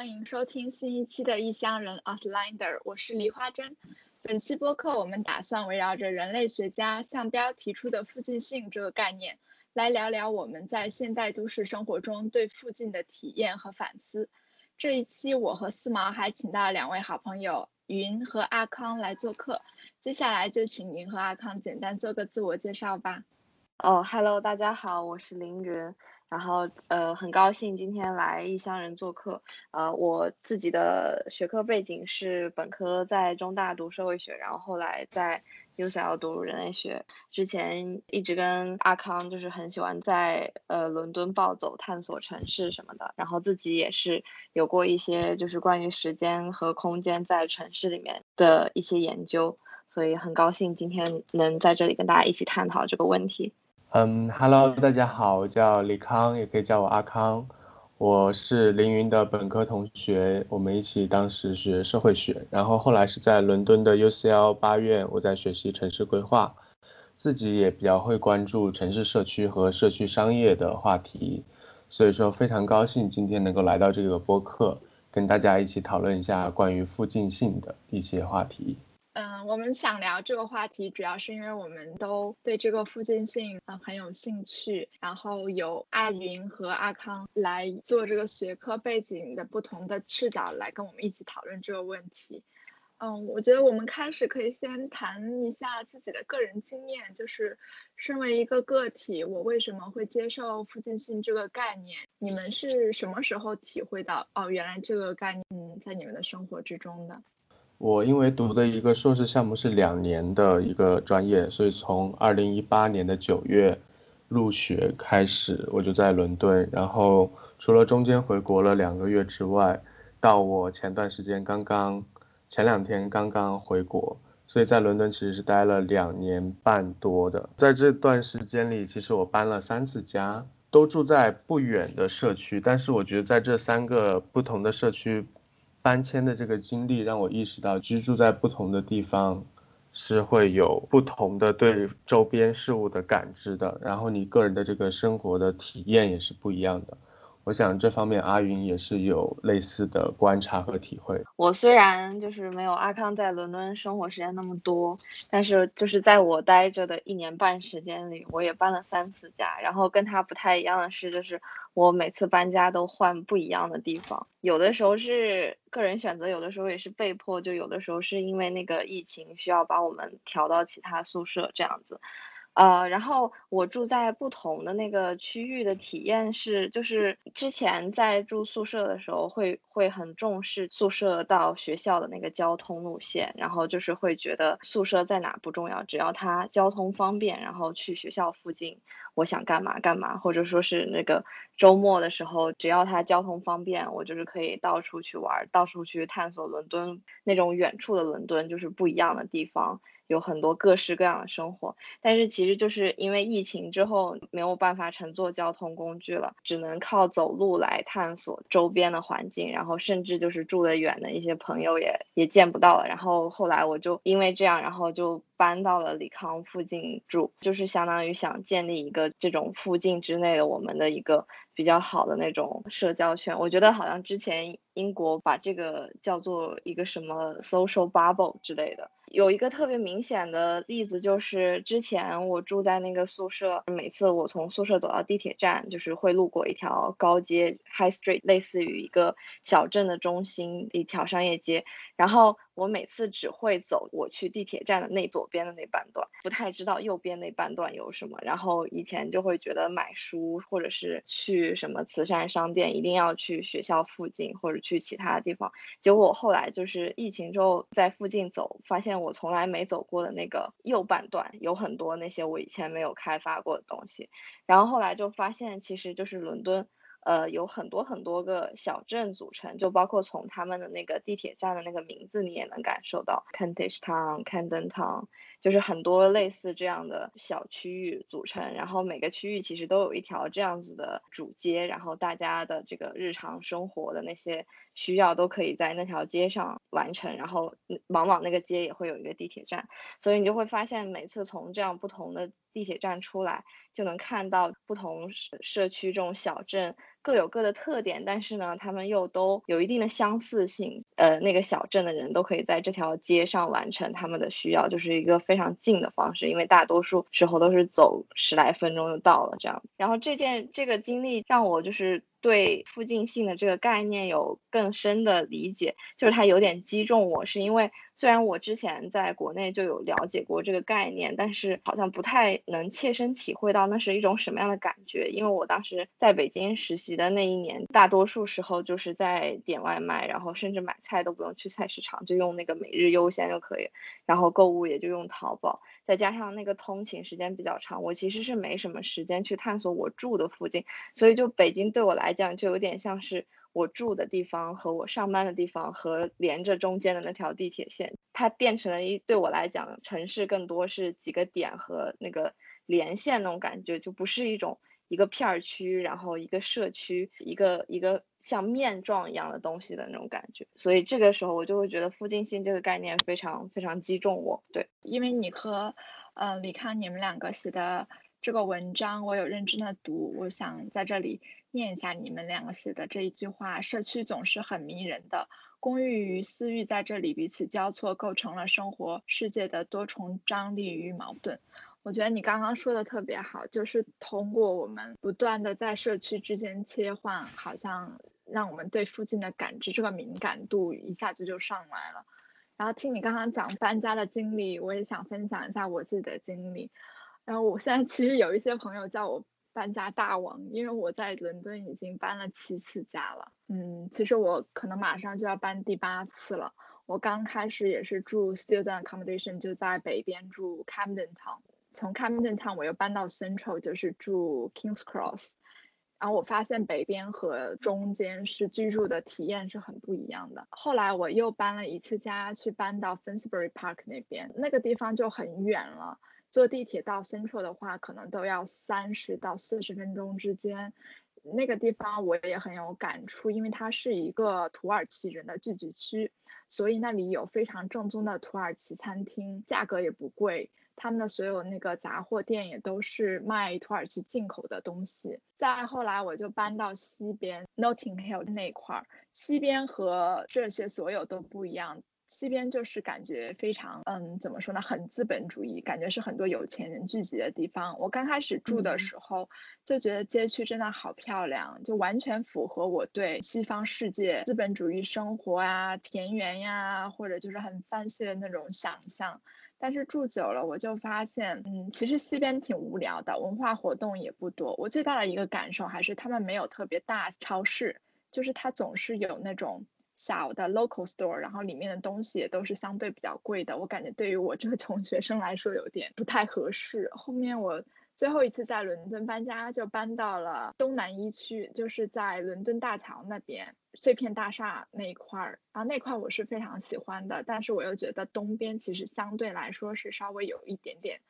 欢迎收听新一期的异乡人 Outlander，我是梨花针。本期播客我们打算围绕着人类学家向标提出的附近性这个概念，来聊聊我们在现代都市生活中对附近的体验和反思。这一期我和四毛还请到两位好朋友云和阿康来做客，接下来就请云和阿康简单做个自我介绍吧。哦，Hello，大家好，我是凌云。然后呃，很高兴今天来异乡人做客。呃，我自己的学科背景是本科在中大读社会学，然后后来在 UCL 读人类学。之前一直跟阿康就是很喜欢在呃伦敦暴走、探索城市什么的。然后自己也是有过一些就是关于时间和空间在城市里面的一些研究，所以很高兴今天能在这里跟大家一起探讨这个问题。嗯，Hello，大家好，我叫李康，也可以叫我阿康。我是凌云的本科同学，我们一起当时学社会学，然后后来是在伦敦的 UCL 八院，我在学习城市规划，自己也比较会关注城市社区和社区商业的话题，所以说非常高兴今天能够来到这个播客，跟大家一起讨论一下关于附近性的一些话题。嗯，我们想聊这个话题，主要是因为我们都对这个附近性嗯很有兴趣，然后有阿云和阿康来做这个学科背景的不同的视角来跟我们一起讨论这个问题。嗯，我觉得我们开始可以先谈一下自己的个人经验，就是身为一个个体，我为什么会接受附近性这个概念？你们是什么时候体会到哦，原来这个概念在你们的生活之中的？我因为读的一个硕士项目是两年的一个专业，所以从二零一八年的九月入学开始，我就在伦敦。然后除了中间回国了两个月之外，到我前段时间刚刚前两天刚刚回国，所以在伦敦其实是待了两年半多的。在这段时间里，其实我搬了三次家，都住在不远的社区，但是我觉得在这三个不同的社区。搬迁的这个经历让我意识到，居住在不同的地方是会有不同的对周边事物的感知的，然后你个人的这个生活的体验也是不一样的。我想这方面阿云也是有类似的观察和体会。我虽然就是没有阿康在伦敦生活时间那么多，但是就是在我待着的一年半时间里，我也搬了三次家。然后跟他不太一样的是，就是我每次搬家都换不一样的地方，有的时候是个人选择，有的时候也是被迫，就有的时候是因为那个疫情需要把我们调到其他宿舍这样子。呃，然后我住在不同的那个区域的体验是，就是之前在住宿舍的时候会会很重视宿舍到学校的那个交通路线，然后就是会觉得宿舍在哪不重要，只要它交通方便，然后去学校附近，我想干嘛干嘛，或者说是那个周末的时候，只要它交通方便，我就是可以到处去玩，到处去探索伦敦那种远处的伦敦，就是不一样的地方。有很多各式各样的生活，但是其实就是因为疫情之后没有办法乘坐交通工具了，只能靠走路来探索周边的环境，然后甚至就是住得远的一些朋友也也见不到了。然后后来我就因为这样，然后就搬到了李康附近住，就是相当于想建立一个这种附近之内的我们的一个比较好的那种社交圈。我觉得好像之前英国把这个叫做一个什么 social bubble 之类的。有一个特别明显的例子，就是之前我住在那个宿舍，每次我从宿舍走到地铁站，就是会路过一条高街 （High Street），类似于一个小镇的中心一条商业街，然后。我每次只会走我去地铁站的那左边的那半段，不太知道右边那半段有什么。然后以前就会觉得买书或者是去什么慈善商店，一定要去学校附近或者去其他地方。结果我后来就是疫情之后在附近走，发现我从来没走过的那个右半段有很多那些我以前没有开发过的东西。然后后来就发现，其实就是伦敦。呃，有很多很多个小镇组成，就包括从他们的那个地铁站的那个名字，你也能感受到 Kentish Town、Camden Town，就是很多类似这样的小区域组成。然后每个区域其实都有一条这样子的主街，然后大家的这个日常生活的那些需要都可以在那条街上完成。然后往往那个街也会有一个地铁站，所以你就会发现每次从这样不同的地铁站出来，就能看到不同社区这种小镇。各有各的特点，但是呢，他们又都有一定的相似性。呃，那个小镇的人都可以在这条街上完成他们的需要，就是一个非常近的方式，因为大多数时候都是走十来分钟就到了这样。然后这件这个经历让我就是。对附近性的这个概念有更深的理解，就是它有点击中我，是因为虽然我之前在国内就有了解过这个概念，但是好像不太能切身体会到那是一种什么样的感觉。因为我当时在北京实习的那一年，大多数时候就是在点外卖，然后甚至买菜都不用去菜市场，就用那个每日优鲜就可以，然后购物也就用淘宝，再加上那个通勤时间比较长，我其实是没什么时间去探索我住的附近，所以就北京对我来。来讲就有点像是我住的地方和我上班的地方和连着中间的那条地铁线，它变成了一对我来讲城市更多是几个点和那个连线那种感觉，就不是一种一个片区，然后一个社区，一个一个像面状一样的东西的那种感觉。所以这个时候我就会觉得附近性这个概念非常非常击中我。对，因为你和呃李康你们两个写的这个文章，我有认真的读，我想在这里。念一下你们两个写的这一句话：社区总是很迷人的，公寓与私域在这里彼此交错，构成了生活世界的多重张力与矛盾。我觉得你刚刚说的特别好，就是通过我们不断的在社区之间切换，好像让我们对附近的感知这个敏感度一下子就上来了。然后听你刚刚讲搬家的经历，我也想分享一下我自己的经历。然后我现在其实有一些朋友叫我。搬家大王，因为我在伦敦已经搬了七次家了。嗯，其实我可能马上就要搬第八次了。我刚开始也是住 student accommodation，就在北边住 Camden Town，从 Camden Town 我又搬到 Central，就是住 Kings Cross。然后我发现北边和中间是居住的体验是很不一样的。后来我又搬了一次家，去搬到 Finsbury Park 那边，那个地方就很远了。坐地铁到 Central 的话，可能都要三十到四十分钟之间。那个地方我也很有感触，因为它是一个土耳其人的聚集区，所以那里有非常正宗的土耳其餐厅，价格也不贵。他们的所有那个杂货店也都是卖土耳其进口的东西。再后来我就搬到西边 Notting Hill 那块儿，西边和这些所有都不一样。西边就是感觉非常，嗯，怎么说呢，很资本主义，感觉是很多有钱人聚集的地方。我刚开始住的时候就觉得街区真的好漂亮，就完全符合我对西方世界资本主义生活啊、田园呀，或者就是很 fancy 的那种想象。但是住久了，我就发现，嗯，其实西边挺无聊的，文化活动也不多。我最大的一个感受还是他们没有特别大超市，就是它总是有那种。小的 local store，然后里面的东西也都是相对比较贵的，我感觉对于我这个穷学生来说有点不太合适。后面我最后一次在伦敦搬家，就搬到了东南一区，就是在伦敦大桥那边碎片大厦那一块儿，然后那块我是非常喜欢的，但是我又觉得东边其实相对来说是稍微有一点点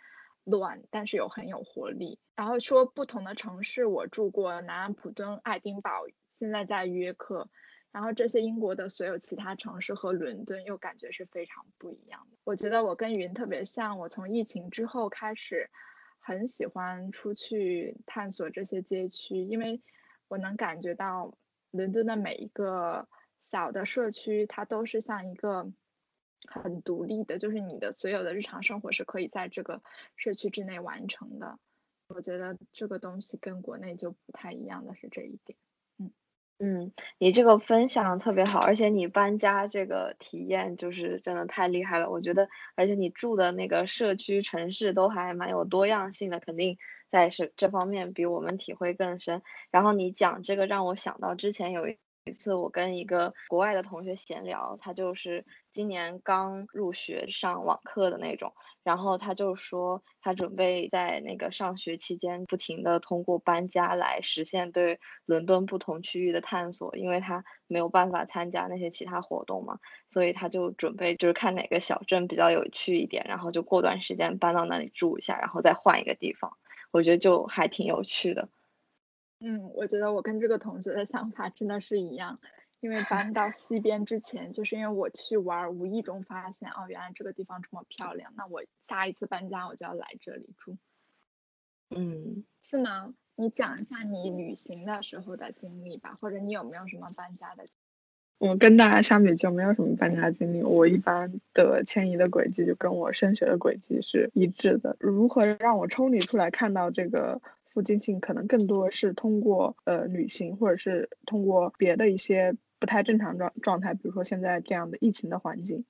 乱，但是又很有活力。然后说不同的城市，我住过南安普敦、爱丁堡，现在在约克。然后这些英国的所有其他城市和伦敦又感觉是非常不一样的。我觉得我跟云特别像，我从疫情之后开始很喜欢出去探索这些街区，因为我能感觉到伦敦的每一个小的社区，它都是像一个很独立的，就是你的所有的日常生活是可以在这个社区之内完成的。我觉得这个东西跟国内就不太一样的是这一点。嗯，你这个分享特别好，而且你搬家这个体验就是真的太厉害了。我觉得，而且你住的那个社区城市都还蛮有多样性的，肯定在是这方面比我们体会更深。然后你讲这个让我想到之前有一。一次我跟一个国外的同学闲聊，他就是今年刚入学上网课的那种，然后他就说他准备在那个上学期间不停的通过搬家来实现对伦敦不同区域的探索，因为他没有办法参加那些其他活动嘛，所以他就准备就是看哪个小镇比较有趣一点，然后就过段时间搬到那里住一下，然后再换一个地方，我觉得就还挺有趣的。嗯，我觉得我跟这个同学的想法真的是一样，因为搬到西边之前，就是因为我去玩，无意中发现哦，原来这个地方这么漂亮，那我下一次搬家我就要来这里住。嗯，是吗？你讲一下你旅行的时候的经历吧，或者你有没有什么搬家的？我跟大家相比就没有什么搬家经历，我一般的迁移的轨迹就跟我升学的轨迹是一致的。如何让我抽离出来看到这个附近性，可能更多是通过呃旅行，或者是通过别的一些不太正常状状态，比如说现在这样的疫情的环境。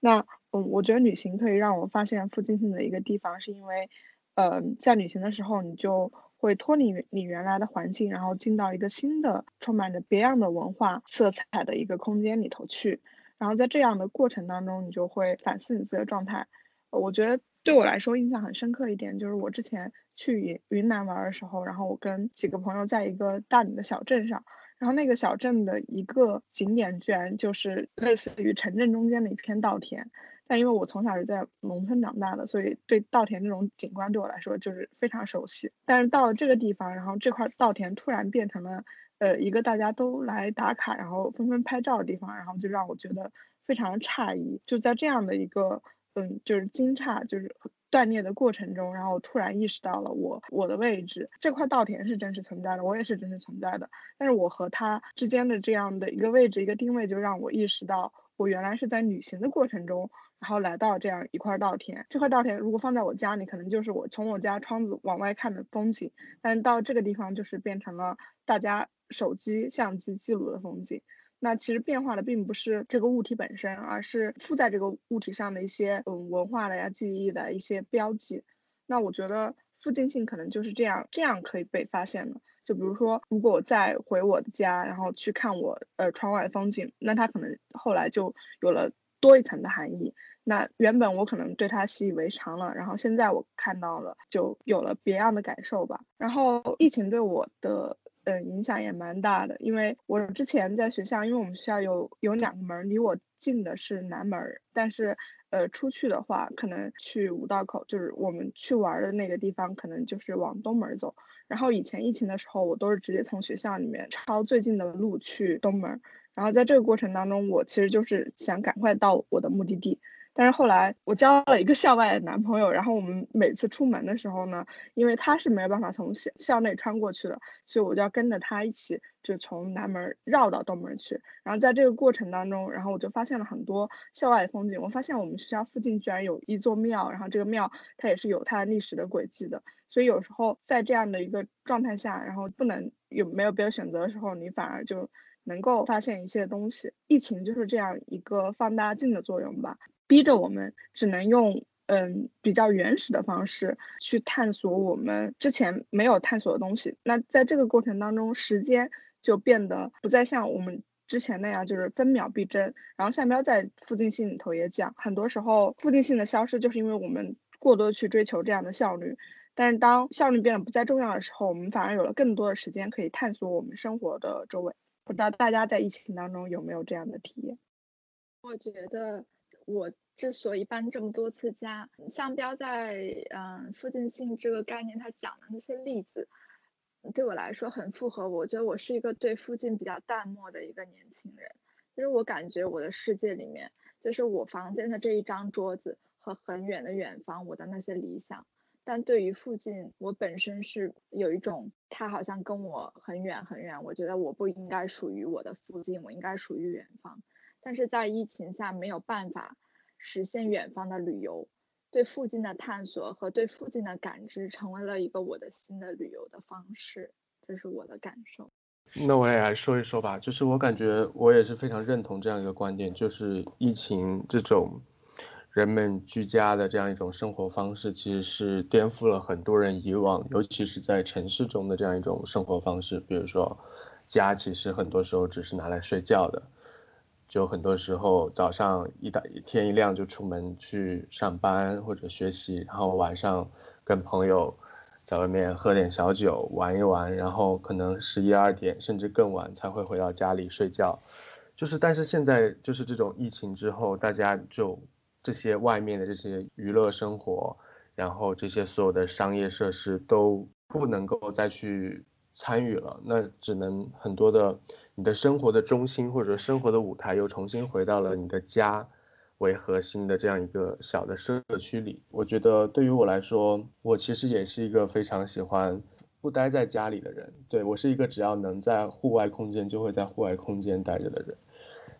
那嗯，我觉得旅行可以让我发现附近性的一个地方，是因为呃在旅行的时候你就。会脱离你原来的环境，然后进到一个新的、充满着别样的文化色彩的一个空间里头去。然后在这样的过程当中，你就会反思你自己的状态。我觉得对我来说印象很深刻一点，就是我之前去云云南玩的时候，然后我跟几个朋友在一个大理的小镇上，然后那个小镇的一个景点居然就是类似于城镇中间的一片稻田。但因为我从小是在农村长大的，所以对稻田这种景观对我来说就是非常熟悉。但是到了这个地方，然后这块稻田突然变成了呃一个大家都来打卡，然后纷纷拍照的地方，然后就让我觉得非常诧异。就在这样的一个嗯就是惊诧就是断裂的过程中，然后突然意识到了我我的位置，这块稻田是真实存在的，我也是真实存在的。但是我和它之间的这样的一个位置一个定位，就让我意识到我原来是在旅行的过程中。然后来到这样一块稻田，这块稻田如果放在我家里，可能就是我从我家窗子往外看的风景，但到这个地方就是变成了大家手机相机记录的风景。那其实变化的并不是这个物体本身，而是附在这个物体上的一些嗯文化的呀、记忆的一些标记。那我觉得附近性可能就是这样，这样可以被发现的。就比如说，如果我再回我的家，然后去看我呃窗外的风景，那它可能后来就有了。多一层的含义，那原本我可能对它习以为常了，然后现在我看到了，就有了别样的感受吧。然后疫情对我的嗯影响也蛮大的，因为我之前在学校，因为我们学校有有两个门，离我近的是南门，但是呃出去的话，可能去五道口，就是我们去玩的那个地方，可能就是往东门走。然后以前疫情的时候，我都是直接从学校里面抄最近的路去东门。然后在这个过程当中，我其实就是想赶快到我的目的地。但是后来我交了一个校外的男朋友，然后我们每次出门的时候呢，因为他是没有办法从校校内穿过去的，所以我就要跟着他一起，就从南门绕到东门去。然后在这个过程当中，然后我就发现了很多校外的风景。我发现我们学校附近居然有一座庙，然后这个庙它也是有它的历史的轨迹的。所以有时候在这样的一个状态下，然后不能有没有别的选择的时候，你反而就。能够发现一些东西，疫情就是这样一个放大镜的作用吧，逼着我们只能用嗯比较原始的方式去探索我们之前没有探索的东西。那在这个过程当中，时间就变得不再像我们之前那样就是分秒必争。然后夏喵在附近性里头也讲，很多时候附近性的消失就是因为我们过多去追求这样的效率。但是当效率变得不再重要的时候，我们反而有了更多的时间可以探索我们生活的周围。不知道大家在疫情当中有没有这样的体验？我觉得我之所以搬这么多次家，像标在嗯附近性这个概念，他讲的那些例子，对我来说很符合。我觉得我是一个对附近比较淡漠的一个年轻人，就是我感觉我的世界里面，就是我房间的这一张桌子和很远的远方，我的那些理想。但对于附近，我本身是有一种，他好像跟我很远很远，我觉得我不应该属于我的附近，我应该属于远方。但是在疫情下没有办法实现远方的旅游，对附近的探索和对附近的感知，成为了一个我的新的旅游的方式，这是我的感受。那我也来说一说吧，就是我感觉我也是非常认同这样一个观点，就是疫情这种。人们居家的这样一种生活方式，其实是颠覆了很多人以往，尤其是在城市中的这样一种生活方式。比如说，家其实很多时候只是拿来睡觉的，就很多时候早上一打天一亮就出门去上班或者学习，然后晚上跟朋友在外面喝点小酒玩一玩，然后可能十一二点甚至更晚才会回到家里睡觉。就是，但是现在就是这种疫情之后，大家就。这些外面的这些娱乐生活，然后这些所有的商业设施都不能够再去参与了，那只能很多的你的生活的中心或者生活的舞台又重新回到了你的家，为核心的这样一个小的社区里。我觉得对于我来说，我其实也是一个非常喜欢不待在家里的人。对我是一个只要能在户外空间就会在户外空间待着的人。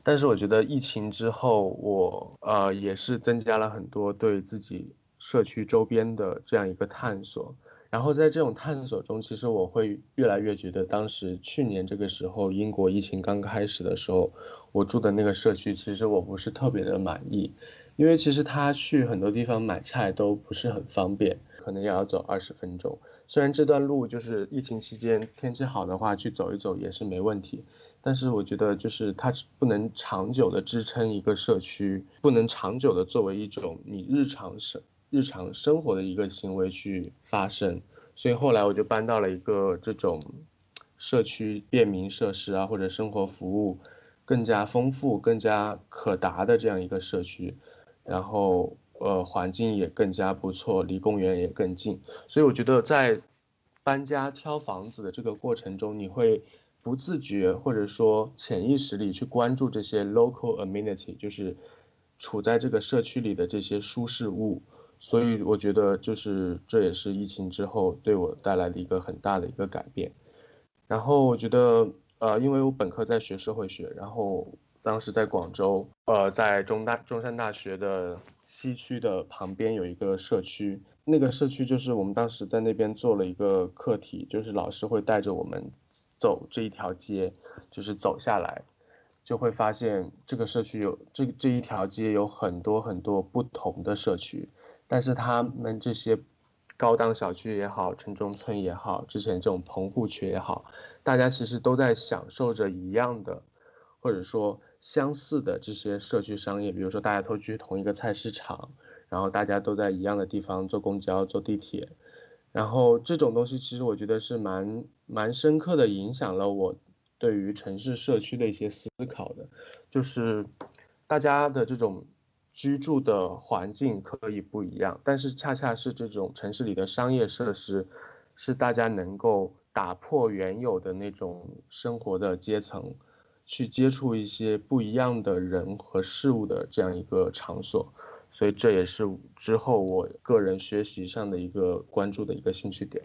但是我觉得疫情之后，我呃也是增加了很多对自己社区周边的这样一个探索。然后在这种探索中，其实我会越来越觉得，当时去年这个时候，英国疫情刚开始的时候，我住的那个社区，其实我不是特别的满意，因为其实他去很多地方买菜都不是很方便，可能也要走二十分钟。虽然这段路就是疫情期间天气好的话去走一走也是没问题，但是我觉得就是它不能长久的支撑一个社区，不能长久的作为一种你日常生。日常生活的一个行为去发生，所以后来我就搬到了一个这种社区便民设施啊，或者生活服务更加丰富、更加可达的这样一个社区，然后呃环境也更加不错，离公园也更近，所以我觉得在搬家挑房子的这个过程中，你会不自觉或者说潜意识里去关注这些 local amenity，就是处在这个社区里的这些舒适物。所以我觉得就是这也是疫情之后对我带来的一个很大的一个改变。然后我觉得，呃，因为我本科在学社会学，然后当时在广州，呃，在中大中山大学的西区的旁边有一个社区，那个社区就是我们当时在那边做了一个课题，就是老师会带着我们走这一条街，就是走下来，就会发现这个社区有这这一条街有很多很多不同的社区。但是他们这些高档小区也好，城中村也好，之前这种棚户区也好，大家其实都在享受着一样的，或者说相似的这些社区商业，比如说大家都去同一个菜市场，然后大家都在一样的地方坐公交、坐地铁，然后这种东西其实我觉得是蛮蛮深刻的影响了我对于城市社区的一些思考的，就是大家的这种。居住的环境可以不一样，但是恰恰是这种城市里的商业设施，是大家能够打破原有的那种生活的阶层，去接触一些不一样的人和事物的这样一个场所，所以这也是之后我个人学习上的一个关注的一个兴趣点，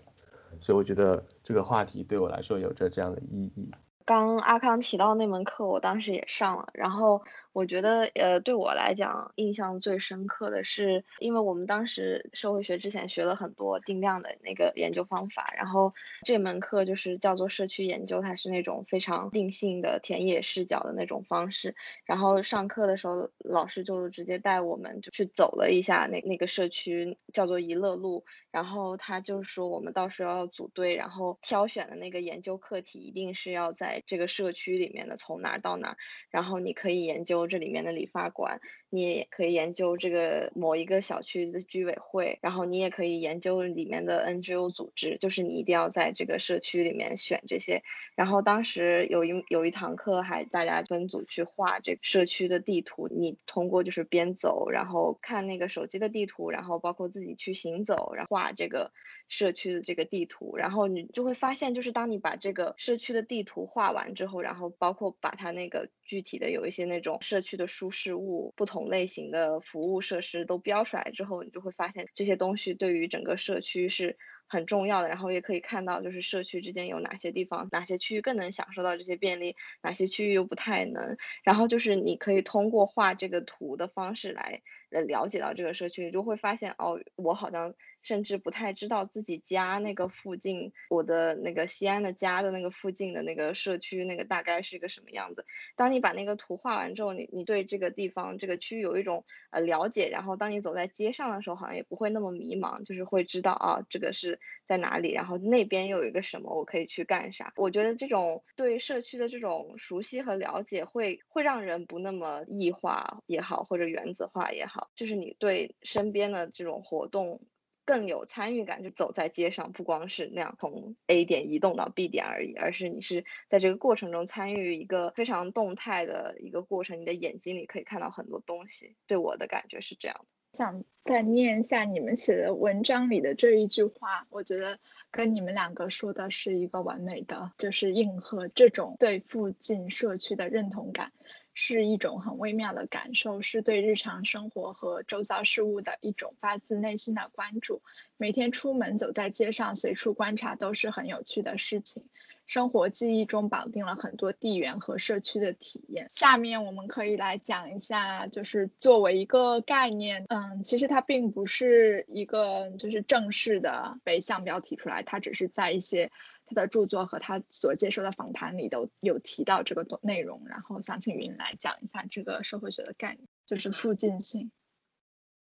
所以我觉得这个话题对我来说有着这样的意义。刚阿康提到那门课，我当时也上了。然后我觉得，呃，对我来讲，印象最深刻的是，因为我们当时社会学之前学了很多定量的那个研究方法，然后这门课就是叫做社区研究，它是那种非常定性的田野视角的那种方式。然后上课的时候，老师就直接带我们就去走了一下那那个社区，叫做怡乐路。然后他就说，我们到时候要组队，然后挑选的那个研究课题一定是要在。这个社区里面的从哪儿到哪儿，然后你可以研究这里面的理发馆，你也可以研究这个某一个小区的居委会，然后你也可以研究里面的 NGO 组织，就是你一定要在这个社区里面选这些。然后当时有一有一堂课还大家分组去画这个社区的地图，你通过就是边走，然后看那个手机的地图，然后包括自己去行走，然后画这个。社区的这个地图，然后你就会发现，就是当你把这个社区的地图画完之后，然后包括把它那个具体的有一些那种社区的舒适物、不同类型的服务设施都标出来之后，你就会发现这些东西对于整个社区是。很重要的，然后也可以看到，就是社区之间有哪些地方，哪些区域更能享受到这些便利，哪些区域又不太能。然后就是你可以通过画这个图的方式来呃了解到这个社区，你就会发现哦，我好像甚至不太知道自己家那个附近，我的那个西安的家的那个附近的那个社区那个大概是个什么样子。当你把那个图画完之后，你你对这个地方这个区域有一种呃了解，然后当你走在街上的时候，好像也不会那么迷茫，就是会知道啊，这个是。在哪里？然后那边又有一个什么，我可以去干啥？我觉得这种对社区的这种熟悉和了解，会会让人不那么异化也好，或者原子化也好，就是你对身边的这种活动更有参与感。就走在街上，不光是那样从 A 点移动到 B 点而已，而是你是在这个过程中参与一个非常动态的一个过程，你的眼睛里可以看到很多东西。对我的感觉是这样。想再念一下你们写的文章里的这一句话，我觉得跟你们两个说的是一个完美的，就是应和这种对附近社区的认同感。是一种很微妙的感受，是对日常生活和周遭事物的一种发自内心的关注。每天出门走在街上，随处观察都是很有趣的事情。生活记忆中绑定了很多地缘和社区的体验。下面我们可以来讲一下，就是作为一个概念，嗯，其实它并不是一个就是正式的被项标提出来，它只是在一些他的著作和他所接受的访谈里都有提到这个内容。然后想请云来讲一下这个社会学的概念，就是附近性。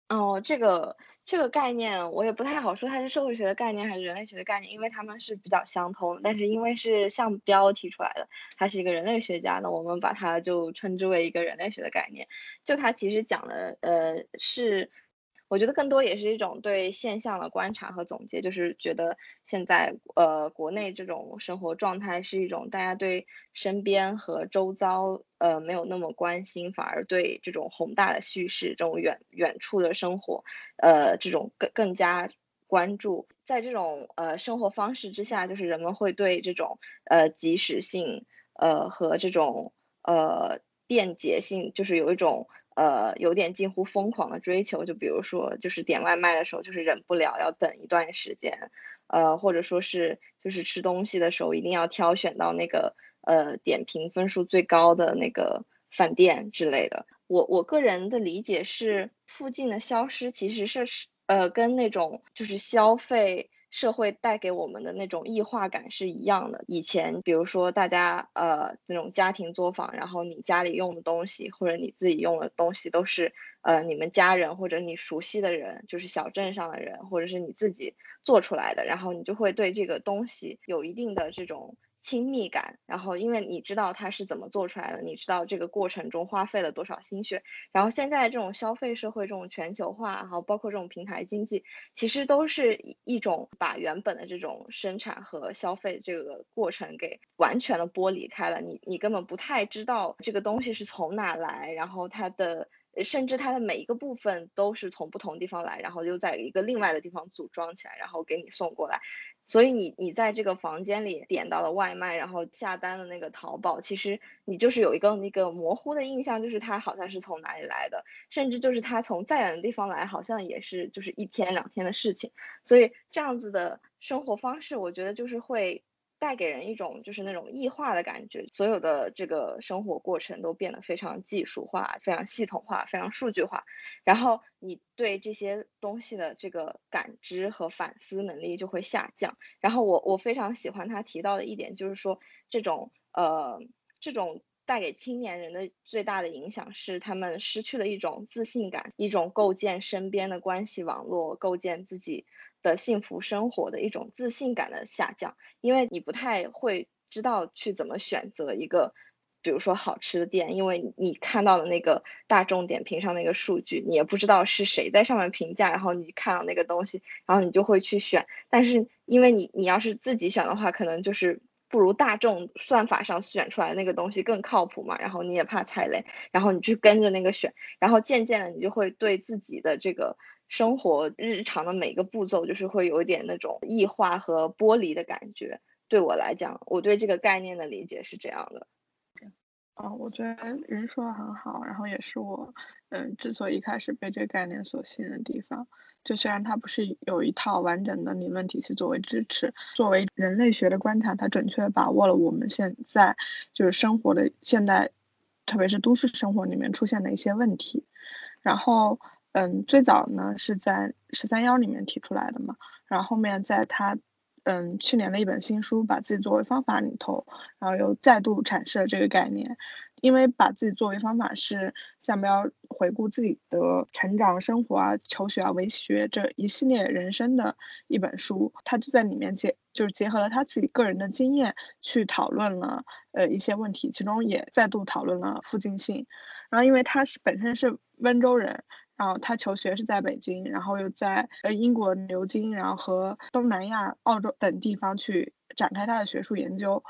哦，这个这个概念我也不太好说，它是社会学的概念还是人类学的概念，因为他们是比较相通。但是因为是项标提出来的，他是一个人类学家，那我们把它就称之为一个人类学的概念。就他其实讲的，呃，是。我觉得更多也是一种对现象的观察和总结，就是觉得现在呃国内这种生活状态是一种大家对身边和周遭呃没有那么关心，反而对这种宏大的叙事、这种远远处的生活呃这种更更加关注。在这种呃生活方式之下，就是人们会对这种呃即时性呃和这种呃便捷性，就是有一种。呃，有点近乎疯狂的追求，就比如说，就是点外卖的时候，就是忍不了要等一段时间，呃，或者说是就是吃东西的时候，一定要挑选到那个呃点评分数最高的那个饭店之类的。我我个人的理解是，附近的消失其实是是呃跟那种就是消费。社会带给我们的那种异化感是一样的。以前，比如说大家呃那种家庭作坊，然后你家里用的东西或者你自己用的东西都是呃你们家人或者你熟悉的人，就是小镇上的人或者是你自己做出来的，然后你就会对这个东西有一定的这种。亲密感，然后因为你知道它是怎么做出来的，你知道这个过程中花费了多少心血，然后现在这种消费社会，这种全球化，然后包括这种平台经济，其实都是一种把原本的这种生产和消费这个过程给完全的剥离开了，你你根本不太知道这个东西是从哪来，然后它的甚至它的每一个部分都是从不同地方来，然后又在一个另外的地方组装起来，然后给你送过来。所以你你在这个房间里点到了外卖，然后下单的那个淘宝，其实你就是有一个那个模糊的印象，就是它好像是从哪里来的，甚至就是它从再远的地方来，好像也是就是一天两天的事情。所以这样子的生活方式，我觉得就是会。带给人一种就是那种异化的感觉，所有的这个生活过程都变得非常技术化、非常系统化、非常数据化，然后你对这些东西的这个感知和反思能力就会下降。然后我我非常喜欢他提到的一点，就是说这种呃这种带给青年人的最大的影响是，他们失去了一种自信感，一种构建身边的关系网络，构建自己。的幸福生活的一种自信感的下降，因为你不太会知道去怎么选择一个，比如说好吃的店，因为你看到的那个大众点评上那个数据，你也不知道是谁在上面评价，然后你看到那个东西，然后你就会去选。但是因为你你要是自己选的话，可能就是不如大众算法上选出来那个东西更靠谱嘛，然后你也怕踩雷，然后你就跟着那个选，然后渐渐的你就会对自己的这个。生活日常的每个步骤，就是会有一点那种异化和剥离的感觉。对我来讲，我对这个概念的理解是这样的。哦，我觉得人说的很好，然后也是我，嗯，之所以一开始被这个概念所吸引的地方。就虽然它不是有一套完整的理论体系作为支持，作为人类学的观察，它准确把握了我们现在就是生活的现代，特别是都市生活里面出现的一些问题，然后。嗯，最早呢是在十三幺里面提出来的嘛，然后后面在他嗯去年的一本新书《把自己作为方法》里头，然后又再度阐释了这个概念。因为把自己作为方法是向标回顾自己的成长、生活啊、求学啊、为学这一系列人生的一本书，他就在里面结就是结合了他自己个人的经验去讨论了呃一些问题，其中也再度讨论了附近性。然后因为他是本身是温州人。然后他求学是在北京，然后又在呃英国牛津，然后和东南亚、澳洲等地方去展开他的学术研究。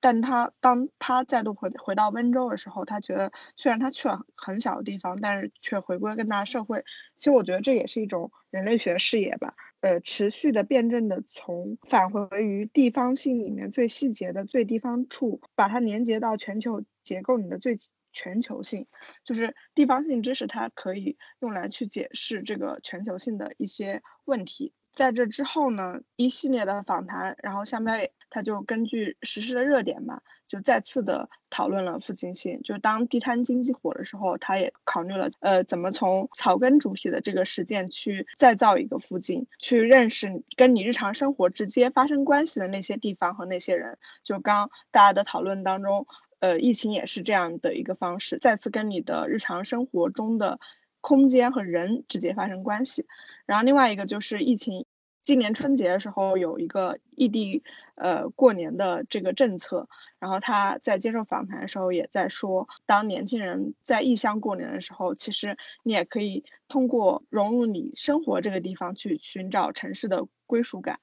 但他当他再度回回到温州的时候，他觉得虽然他去了很小的地方，但是却回归更大社会。其实我觉得这也是一种人类学视野吧。呃，持续的辩证的从返回于地方性里面最细节的最地方处，把它连接到全球结构里的最。全球性，就是地方性知识它可以用来去解释这个全球性的一些问题。在这之后呢，一系列的访谈，然后向彪也他就根据时事的热点嘛，就再次的讨论了附近性。就当地摊经济火的时候，他也考虑了呃怎么从草根主体的这个实践去再造一个附近，去认识跟你日常生活直接发生关系的那些地方和那些人。就刚大家的讨论当中，呃，疫情也是这样的一个方式，再次跟你的日常生活中的。空间和人直接发生关系，然后另外一个就是疫情，今年春节的时候有一个异地呃过年的这个政策，然后他在接受访谈的时候也在说，当年轻人在异乡过年的时候，其实你也可以通过融入你生活这个地方去寻找城市的归属感，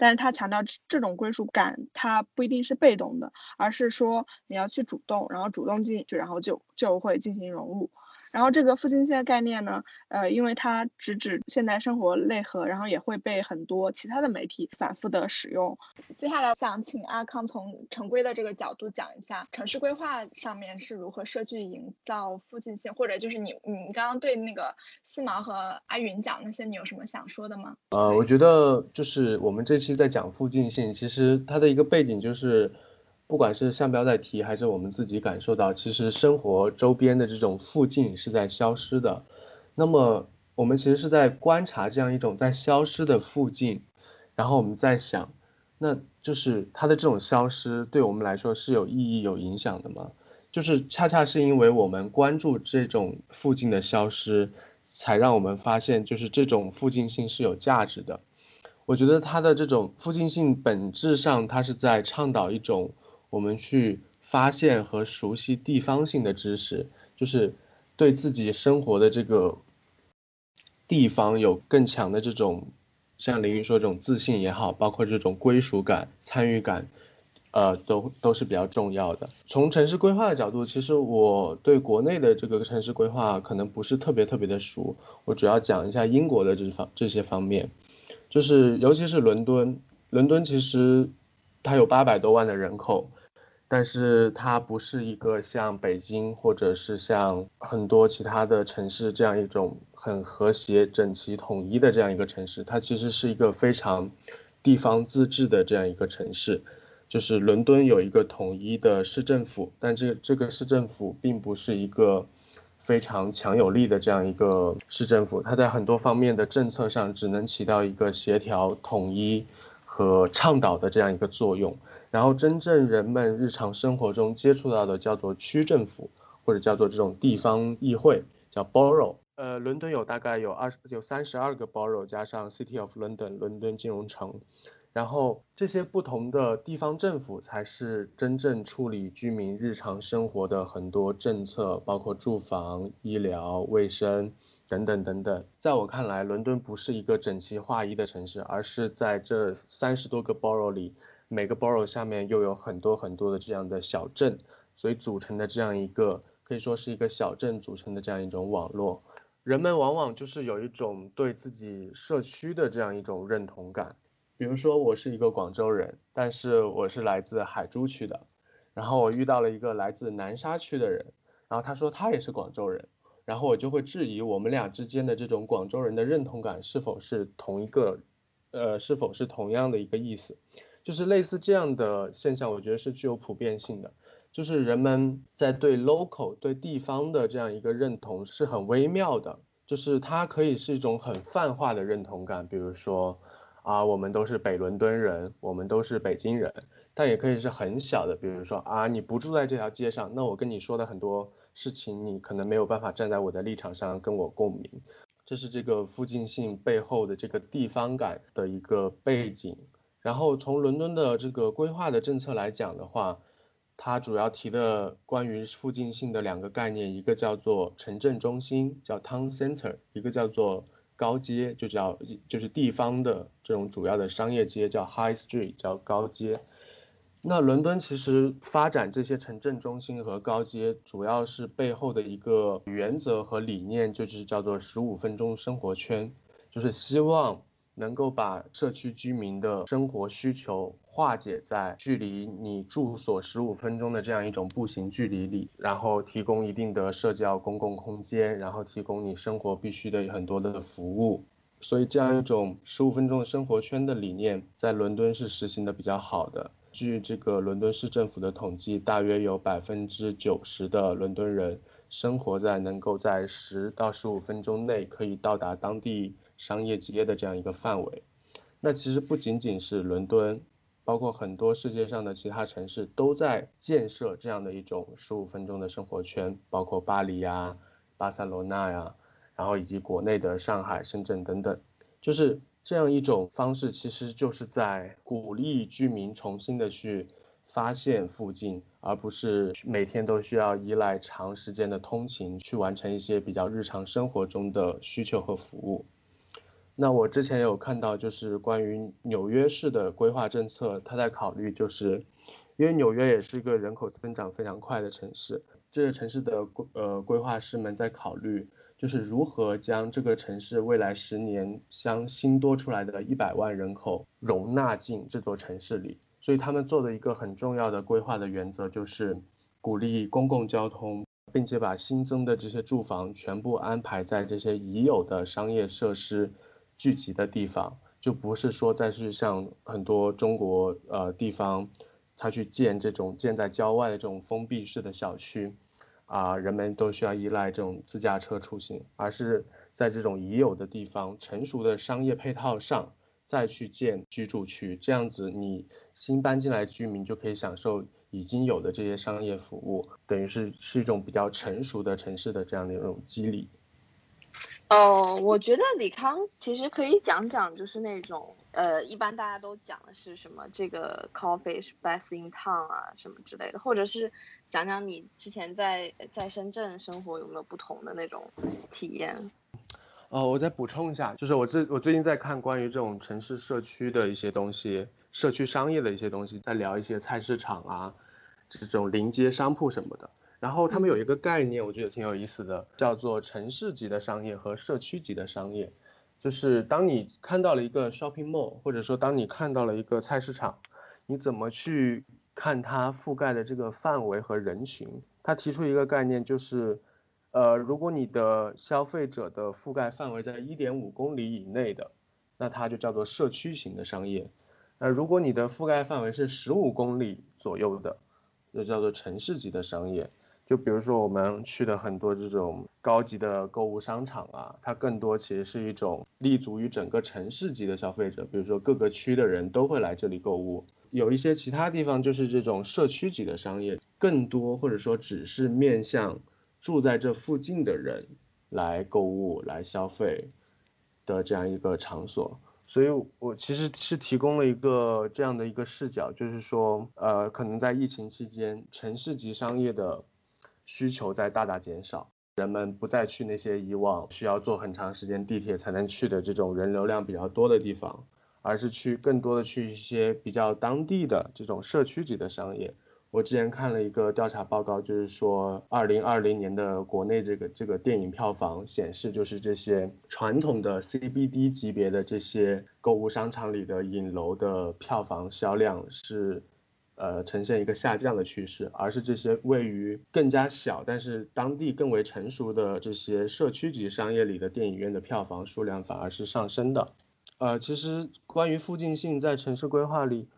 但是他强调这种归属感它不一定是被动的，而是说你要去主动，然后主动进去，然后就就会进行融入。然后这个附近性概念呢，呃，因为它直指现代生活内核，然后也会被很多其他的媒体反复的使用。接下来想请阿康从城规的这个角度讲一下，城市规划上面是如何设计营造附近性，或者就是你你刚刚对那个四毛和阿云讲那些，你有什么想说的吗？呃，我觉得就是我们这期在讲附近性，其实它的一个背景就是。不管是向标在提，还是我们自己感受到，其实生活周边的这种附近是在消失的。那么我们其实是在观察这样一种在消失的附近，然后我们在想，那就是它的这种消失对我们来说是有意义、有影响的吗？就是恰恰是因为我们关注这种附近的消失，才让我们发现，就是这种附近性是有价值的。我觉得它的这种附近性本质上，它是在倡导一种。我们去发现和熟悉地方性的知识，就是对自己生活的这个地方有更强的这种，像林云说这种自信也好，包括这种归属感、参与感，呃，都都是比较重要的。从城市规划的角度，其实我对国内的这个城市规划可能不是特别特别的熟，我主要讲一下英国的这方这些方面，就是尤其是伦敦，伦敦其实它有八百多万的人口。但是它不是一个像北京或者是像很多其他的城市这样一种很和谐、整齐、统一的这样一个城市，它其实是一个非常地方自治的这样一个城市。就是伦敦有一个统一的市政府，但这这个市政府并不是一个非常强有力的这样一个市政府，它在很多方面的政策上只能起到一个协调、统一和倡导的这样一个作用。然后真正人们日常生活中接触到的叫做区政府，或者叫做这种地方议会，叫 borough。呃，伦敦有大概有二十有三十二个 borough，加上 City of London 伦敦金融城。然后这些不同的地方政府才是真正处理居民日常生活的很多政策，包括住房、医疗卫生等等等等。在我看来，伦敦不是一个整齐划一的城市，而是在这三十多个 borough 里。每个 borough 下面又有很多很多的这样的小镇，所以组成的这样一个可以说是一个小镇组成的这样一种网络。人们往往就是有一种对自己社区的这样一种认同感。比如说我是一个广州人，但是我是来自海珠区的，然后我遇到了一个来自南沙区的人，然后他说他也是广州人，然后我就会质疑我们俩之间的这种广州人的认同感是否是同一个，呃，是否是同样的一个意思。就是类似这样的现象，我觉得是具有普遍性的。就是人们在对 local 对地方的这样一个认同是很微妙的，就是它可以是一种很泛化的认同感，比如说啊，我们都是北伦敦人，我们都是北京人，但也可以是很小的，比如说啊，你不住在这条街上，那我跟你说的很多事情，你可能没有办法站在我的立场上跟我共鸣。这是这个附近性背后的这个地方感的一个背景。然后从伦敦的这个规划的政策来讲的话，它主要提的关于附近性的两个概念，一个叫做城镇中心，叫 town center，一个叫做高街，就叫就是地方的这种主要的商业街，叫 high street，叫高街。那伦敦其实发展这些城镇中心和高街，主要是背后的一个原则和理念，就是叫做十五分钟生活圈，就是希望。能够把社区居民的生活需求化解在距离你住所十五分钟的这样一种步行距离里，然后提供一定的社交公共空间，然后提供你生活必须的很多的服务。所以这样一种十五分钟的生活圈的理念，在伦敦是实行的比较好的。据这个伦敦市政府的统计，大约有百分之九十的伦敦人生活在能够在十到十五分钟内可以到达当地商业街的这样一个范围。那其实不仅仅是伦敦，包括很多世界上的其他城市都在建设这样的一种十五分钟的生活圈，包括巴黎呀、巴塞罗那呀。然后以及国内的上海、深圳等等，就是这样一种方式，其实就是在鼓励居民重新的去发现附近，而不是每天都需要依赖长时间的通勤去完成一些比较日常生活中的需求和服务。那我之前有看到，就是关于纽约市的规划政策，他在考虑，就是因为纽约也是一个人口增长非常快的城市，这个城市的规呃规划师们在考虑。就是如何将这个城市未来十年将新多出来的一百万人口容纳进这座城市里，所以他们做的一个很重要的规划的原则就是鼓励公共交通，并且把新增的这些住房全部安排在这些已有的商业设施聚集的地方，就不是说再去像很多中国呃地方，他去建这种建在郊外的这种封闭式的小区。啊，人们都需要依赖这种自驾车出行，而是在这种已有的地方、成熟的商业配套上再去建居住区，这样子你新搬进来居民就可以享受已经有的这些商业服务，等于是是一种比较成熟的城市的这样的一种激励。哦，我觉得李康其实可以讲讲，就是那种呃，一般大家都讲的是什么这个 coffee 是 best in town 啊什么之类的，或者是讲讲你之前在在深圳生活有没有不同的那种体验。哦，我再补充一下，就是我最我最近在看关于这种城市社区的一些东西，社区商业的一些东西，在聊一些菜市场啊，这种临街商铺什么的。然后他们有一个概念，我觉得挺有意思的，叫做城市级的商业和社区级的商业。就是当你看到了一个 shopping mall，或者说当你看到了一个菜市场，你怎么去看它覆盖的这个范围和人群？他提出一个概念，就是，呃，如果你的消费者的覆盖范围在一点五公里以内的，那它就叫做社区型的商业。那，如果你的覆盖范围是十五公里左右的，就叫做城市级的商业。就比如说我们去的很多这种高级的购物商场啊，它更多其实是一种立足于整个城市级的消费者，比如说各个区的人都会来这里购物。有一些其他地方就是这种社区级的商业，更多或者说只是面向住在这附近的人来购物、来消费的这样一个场所。所以我其实是提供了一个这样的一个视角，就是说，呃，可能在疫情期间，城市级商业的需求在大大减少，人们不再去那些以往需要坐很长时间地铁才能去的这种人流量比较多的地方，而是去更多的去一些比较当地的这种社区级的商业。我之前看了一个调查报告，就是说，二零二零年的国内这个这个电影票房显示，就是这些传统的 CBD 级别的这些购物商场里的影楼的票房销量是。呃，呈现一个下降的趋势，而是这些位于更加小，但是当地更为成熟的这些社区级商业里的电影院的票房数量反而是上升的。呃，其实关于附近性在城市规划里，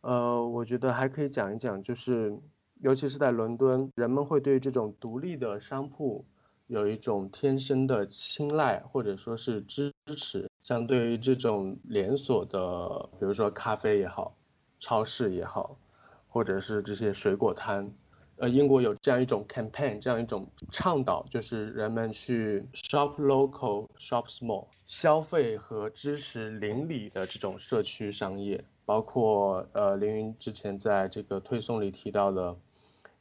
呃，我觉得还可以讲一讲，就是尤其是在伦敦，人们会对这种独立的商铺有一种天生的青睐或者说是支持，相对于这种连锁的，比如说咖啡也好，超市也好。或者是这些水果摊，呃，英国有这样一种 campaign，这样一种倡导，就是人们去 shop local, shop small，消费和支持邻里的这种社区商业，包括呃，凌云之前在这个推送里提到的，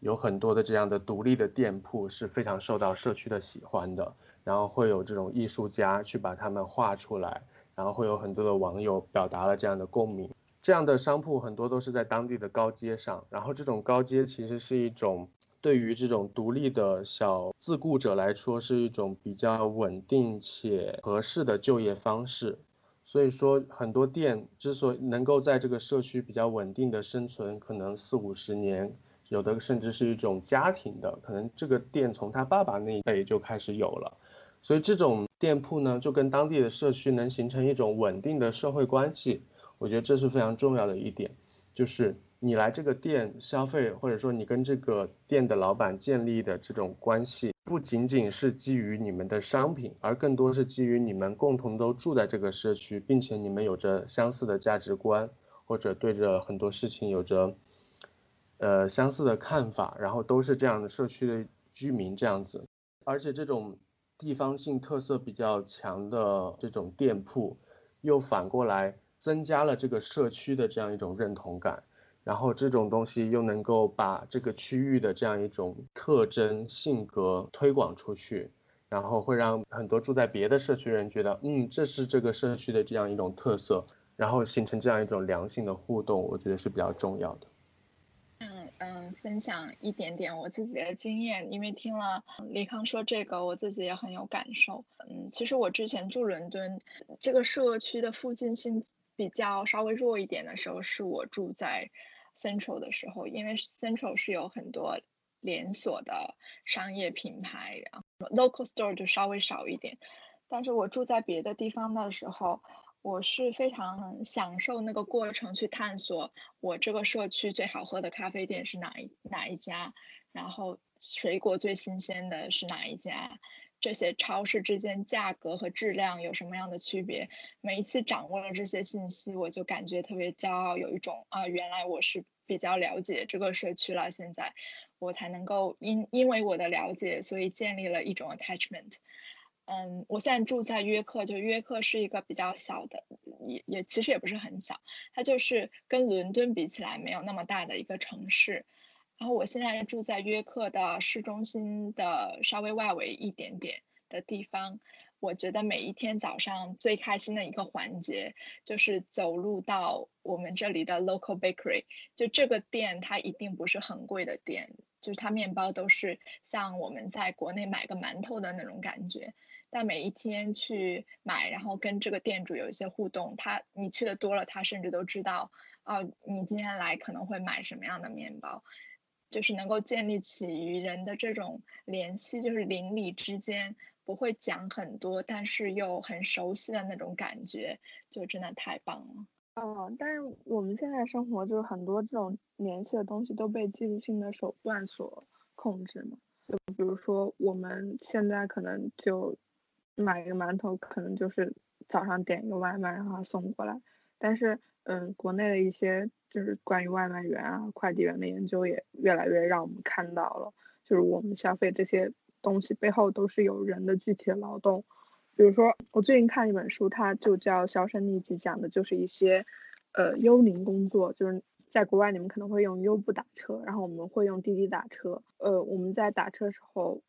有很多的这样的独立的店铺是非常受到社区的喜欢的，然后会有这种艺术家去把它们画出来，然后会有很多的网友表达了这样的共鸣。这样的商铺很多都是在当地的高街上，然后这种高街其实是一种对于这种独立的小自雇者来说是一种比较稳定且合适的就业方式，所以说很多店之所以能够在这个社区比较稳定的生存，可能四五十年，有的甚至是一种家庭的，可能这个店从他爸爸那一辈就开始有了。所以这种店铺呢，就跟当地的社区能形成一种稳定的社会关系，我觉得这是非常重要的一点，就是你来这个店消费，或者说你跟这个店的老板建立的这种关系，不仅仅是基于你们的商品，而更多是基于你们共同都住在这个社区，并且你们有着相似的价值观，或者对着很多事情有着呃相似的看法，然后都是这样的社区的居民这样子，而且这种。地方性特色比较强的这种店铺，又反过来增加了这个社区的这样一种认同感，然后这种东西又能够把这个区域的这样一种特征性格推广出去，然后会让很多住在别的社区人觉得，嗯，这是这个社区的这样一种特色，然后形成这样一种良性的互动，我觉得是比较重要的。嗯，分享一点点我自己的经验，因为听了李康说这个，我自己也很有感受。嗯，其实我之前住伦敦，这个社区的附近性比较稍微弱一点的时候，是我住在 Central 的时候，因为 Central 是有很多连锁的商业品牌，然后 local store 就稍微少一点。但是我住在别的地方的时候。我是非常享受那个过程，去探索我这个社区最好喝的咖啡店是哪一哪一家，然后水果最新鲜的是哪一家，这些超市之间价格和质量有什么样的区别？每一次掌握了这些信息，我就感觉特别骄傲，有一种啊，原来我是比较了解这个社区了。现在我才能够因因为我的了解，所以建立了一种 attachment。嗯，我现在住在约克，就约克是一个比较小的，也也其实也不是很小，它就是跟伦敦比起来没有那么大的一个城市。然后我现在住在约克的市中心的稍微外围一点点的地方。我觉得每一天早上最开心的一个环节就是走路到我们这里的 local bakery，就这个店它一定不是很贵的店，就是它面包都是像我们在国内买个馒头的那种感觉。但每一天去买，然后跟这个店主有一些互动，他你去的多了，他甚至都知道，哦，你今天来可能会买什么样的面包，就是能够建立起与人的这种联系，就是邻里之间不会讲很多，但是又很熟悉的那种感觉，就真的太棒了。哦，但是我们现在生活就很多这种联系的东西都被技术性的手段所控制嘛，就比如说我们现在可能就。买一个馒头可能就是早上点一个外卖，然后送过来。但是，嗯，国内的一些就是关于外卖员啊、快递员的研究也越来越让我们看到了，就是我们消费这些东西背后都是有人的具体的劳动。比如说，我最近看一本书，它就叫《销声匿迹》，讲的就是一些呃幽灵工作。就是在国外，你们可能会用优步打车，然后我们会用滴滴打车。呃，我们在打车时候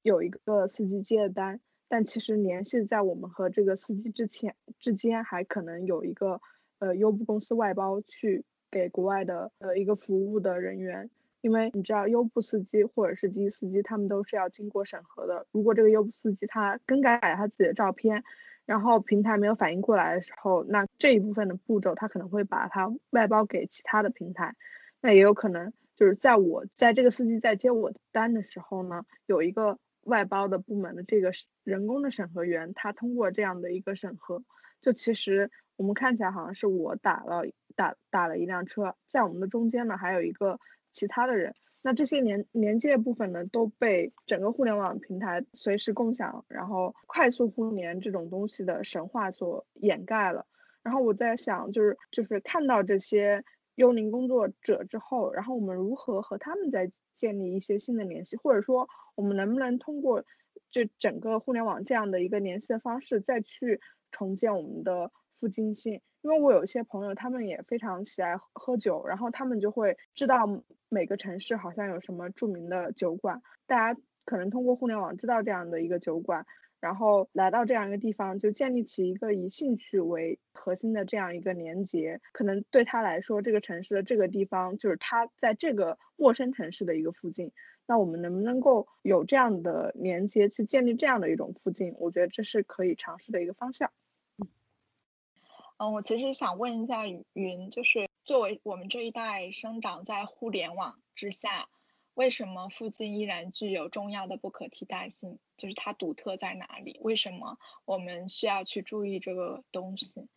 有一个司机接的单。但其实联系在我们和这个司机之前之间，还可能有一个呃优步公司外包去给国外的呃一个服务的人员，因为你知道优步司机或者是滴滴司机，他们都是要经过审核的。如果这个优步司机他更改他自己的照片，然后平台没有反应过来的时候，那这一部分的步骤他可能会把它外包给其他的平台，那也有可能就是在我在这个司机在接我的单的时候呢，有一个。外包的部门的这个人工的审核员，他通过这样的一个审核，就其实我们看起来好像是我打了打打了一辆车，在我们的中间呢还有一个其他的人，那这些连连接部分呢都被整个互联网平台随时共享，然后快速互联这种东西的神话所掩盖了。然后我在想，就是就是看到这些。幽灵工作者之后，然后我们如何和他们再建立一些新的联系，或者说我们能不能通过这整个互联网这样的一个联系的方式，再去重建我们的附近性？因为我有一些朋友，他们也非常喜爱喝酒，然后他们就会知道每个城市好像有什么著名的酒馆，大家可能通过互联网知道这样的一个酒馆。然后来到这样一个地方，就建立起一个以兴趣为核心的这样一个连接，可能对他来说，这个城市的这个地方就是他在这个陌生城市的一个附近。那我们能不能够有这样的连接，去建立这样的一种附近？我觉得这是可以尝试的一个方向。嗯，我其实想问一下云，就是作为我们这一代生长在互联网之下，为什么附近依然具有重要的不可替代性？就是它独特在哪里？为什么我们需要去注意这个东西？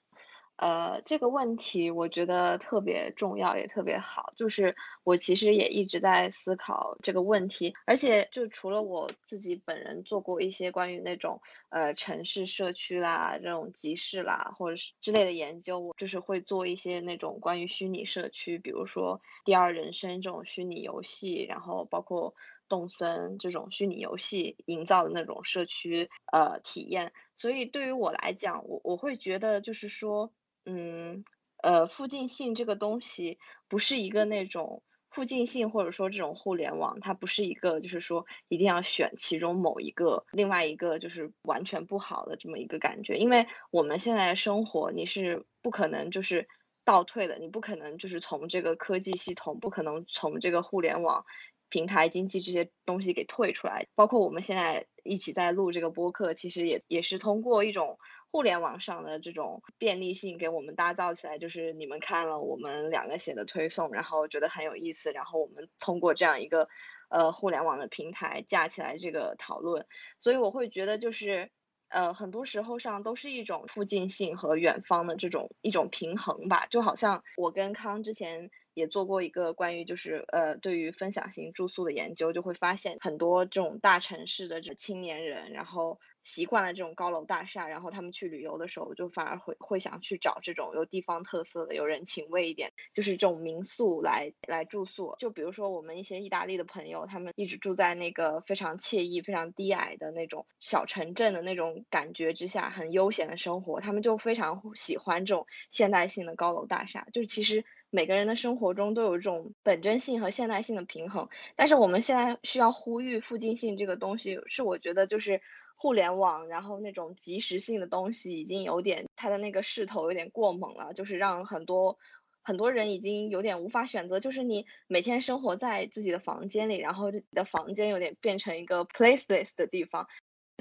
呃，这个问题我觉得特别重要，也特别好。就是我其实也一直在思考这个问题，而且就除了我自己本人做过一些关于那种呃城市社区啦、这种集市啦，或者是之类的研究，我就是会做一些那种关于虚拟社区，比如说第二人生这种虚拟游戏，然后包括动森这种虚拟游戏营造的那种社区呃体验。所以对于我来讲，我我会觉得就是说。嗯，呃，附近性这个东西不是一个那种附近性，或者说这种互联网，它不是一个就是说一定要选其中某一个，另外一个就是完全不好的这么一个感觉。因为我们现在生活，你是不可能就是倒退的，你不可能就是从这个科技系统，不可能从这个互联网平台经济这些东西给退出来。包括我们现在一起在录这个播客，其实也也是通过一种。互联网上的这种便利性给我们打造起来，就是你们看了我们两个写的推送，然后觉得很有意思，然后我们通过这样一个呃互联网的平台架起来这个讨论，所以我会觉得就是呃很多时候上都是一种附近性和远方的这种一种平衡吧，就好像我跟康之前也做过一个关于就是呃对于分享型住宿的研究，就会发现很多这种大城市的这青年人，然后。习惯了这种高楼大厦，然后他们去旅游的时候，就反而会会想去找这种有地方特色的、有人情味一点，就是这种民宿来来住宿。就比如说我们一些意大利的朋友，他们一直住在那个非常惬意、非常低矮的那种小城镇的那种感觉之下，很悠闲的生活，他们就非常喜欢这种现代性的高楼大厦。就是其实每个人的生活中都有这种本真性和现代性的平衡，但是我们现在需要呼吁附近性这个东西，是我觉得就是。互联网，然后那种即时性的东西已经有点，它的那个势头有点过猛了，就是让很多很多人已经有点无法选择，就是你每天生活在自己的房间里，然后你的房间有点变成一个 placeless 的地方。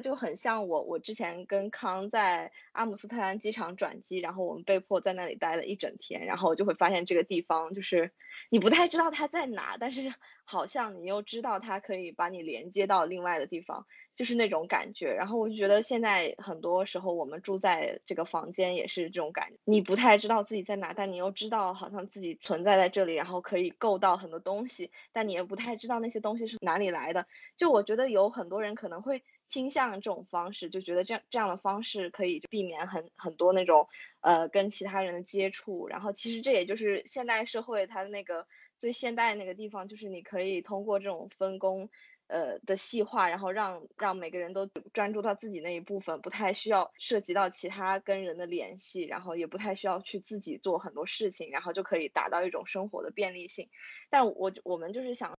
就很像我，我之前跟康在阿姆斯特丹机场转机，然后我们被迫在那里待了一整天，然后就会发现这个地方就是你不太知道它在哪，但是好像你又知道它可以把你连接到另外的地方，就是那种感觉。然后我就觉得现在很多时候我们住在这个房间也是这种感，你不太知道自己在哪，但你又知道好像自己存在在这里，然后可以够到很多东西，但你也不太知道那些东西是哪里来的。就我觉得有很多人可能会。倾向这种方式，就觉得这样这样的方式可以避免很很多那种呃跟其他人的接触，然后其实这也就是现代社会它的那个最现代那个地方，就是你可以通过这种分工呃的细化，然后让让每个人都专注到自己那一部分，不太需要涉及到其他跟人的联系，然后也不太需要去自己做很多事情，然后就可以达到一种生活的便利性。但我我们就是想，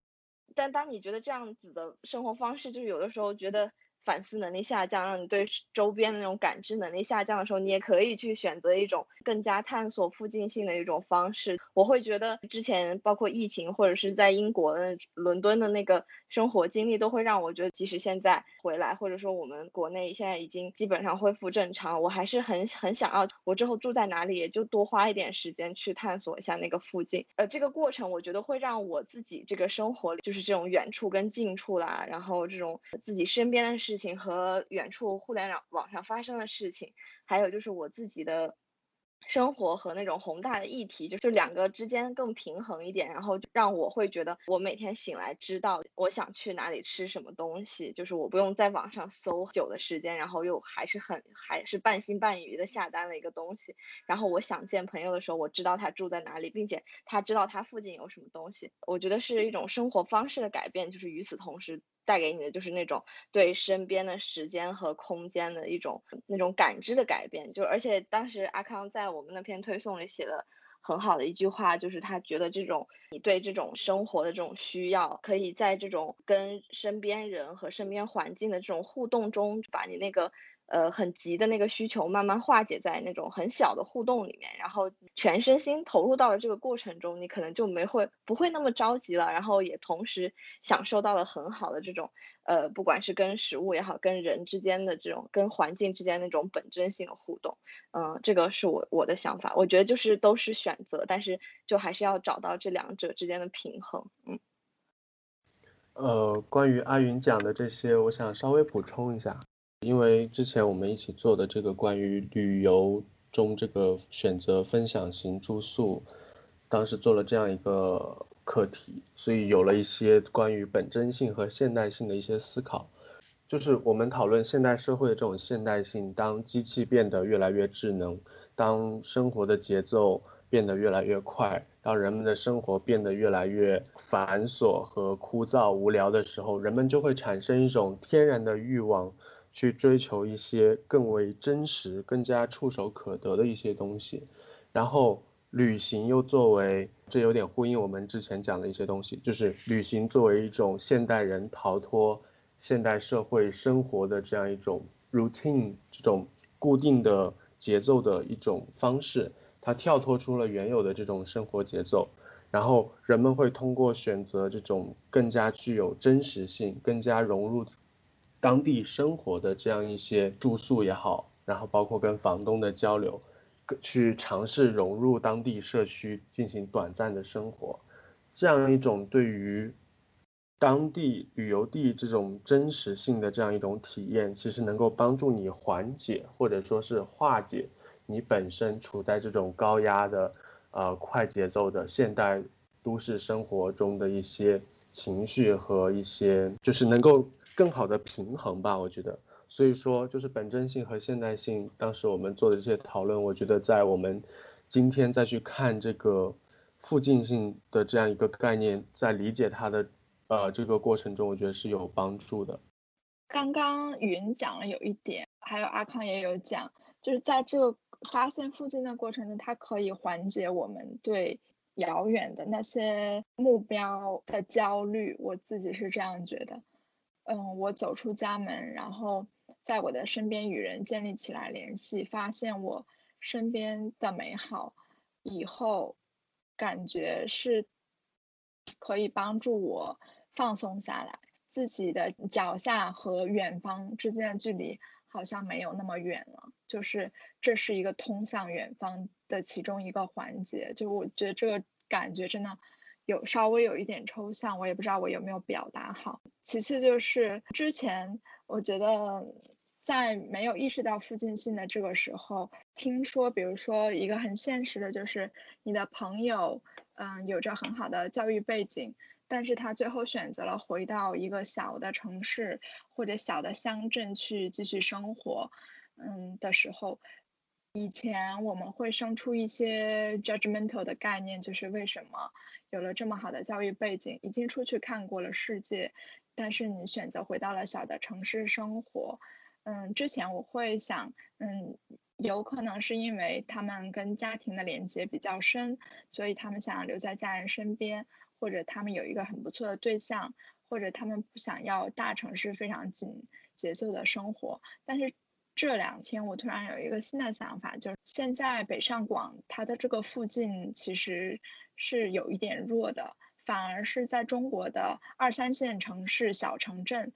但当你觉得这样子的生活方式，就是有的时候觉得。反思能力下降，让你对周边的那种感知能力下降的时候，你也可以去选择一种更加探索附近性的一种方式。我会觉得之前包括疫情或者是在英国的伦敦的那个生活经历，都会让我觉得，即使现在回来，或者说我们国内现在已经基本上恢复正常，我还是很很想要我之后住在哪里，也就多花一点时间去探索一下那个附近。呃，这个过程我觉得会让我自己这个生活里，就是这种远处跟近处啦，然后这种自己身边的事。事情和远处互联网网上发生的事情，还有就是我自己的生活和那种宏大的议题，就是两个之间更平衡一点，然后让我会觉得我每天醒来知道我想去哪里吃什么东西，就是我不用在网上搜久的时间，然后又还是很还是半信半疑的下单了一个东西，然后我想见朋友的时候，我知道他住在哪里，并且他知道他附近有什么东西，我觉得是一种生活方式的改变，就是与此同时。带给你的就是那种对身边的时间和空间的一种那种感知的改变，就而且当时阿康在我们那篇推送里写的很好的一句话，就是他觉得这种你对这种生活的这种需要，可以在这种跟身边人和身边环境的这种互动中，把你那个呃，很急的那个需求慢慢化解在那种很小的互动里面，然后全身心投入到了这个过程中，你可能就没会不会那么着急了，然后也同时享受到了很好的这种呃，不管是跟食物也好，跟人之间的这种跟环境之间那种本真性的互动，嗯，这个是我我的想法，我觉得就是都是选择，但是就还是要找到这两者之间的平衡，嗯。呃，关于阿云讲的这些，我想稍微补充一下。因为之前我们一起做的这个关于旅游中这个选择分享型住宿，当时做了这样一个课题，所以有了一些关于本真性和现代性的一些思考。就是我们讨论现代社会的这种现代性，当机器变得越来越智能，当生活的节奏变得越来越快，当人们的生活变得越来越繁琐和枯燥无聊的时候，人们就会产生一种天然的欲望。去追求一些更为真实、更加触手可得的一些东西，然后旅行又作为，这有点呼应我们之前讲的一些东西，就是旅行作为一种现代人逃脱现代社会生活的这样一种 routine，这种固定的节奏的一种方式，它跳脱出了原有的这种生活节奏，然后人们会通过选择这种更加具有真实性、更加融入。当地生活的这样一些住宿也好，然后包括跟房东的交流，去尝试融入当地社区进行短暂的生活，这样一种对于当地旅游地这种真实性的这样一种体验，其实能够帮助你缓解或者说是化解你本身处在这种高压的呃快节奏的现代都市生活中的一些情绪和一些就是能够。更好的平衡吧，我觉得，所以说就是本真性和现代性，当时我们做的这些讨论，我觉得在我们今天再去看这个附近性的这样一个概念，在理解它的呃这个过程中，我觉得是有帮助的。刚刚云讲了有一点，还有阿康也有讲，就是在这个发现附近的过程中，它可以缓解我们对遥远的那些目标的焦虑，我自己是这样觉得。嗯，我走出家门，然后在我的身边与人建立起来联系，发现我身边的美好，以后感觉是可以帮助我放松下来，自己的脚下和远方之间的距离好像没有那么远了，就是这是一个通向远方的其中一个环节，就我觉得这个感觉真的。有稍微有一点抽象，我也不知道我有没有表达好。其次就是之前我觉得在没有意识到附近性的这个时候，听说比如说一个很现实的就是你的朋友，嗯，有着很好的教育背景，但是他最后选择了回到一个小的城市或者小的乡镇去继续生活，嗯的时候，以前我们会生出一些 judgmental 的概念，就是为什么？有了这么好的教育背景，已经出去看过了世界，但是你选择回到了小的城市生活。嗯，之前我会想，嗯，有可能是因为他们跟家庭的连接比较深，所以他们想要留在家人身边，或者他们有一个很不错的对象，或者他们不想要大城市非常紧节奏的生活。但是这两天我突然有一个新的想法，就是现在北上广它的这个附近其实。是有一点弱的，反而是在中国的二三线城市、小城镇，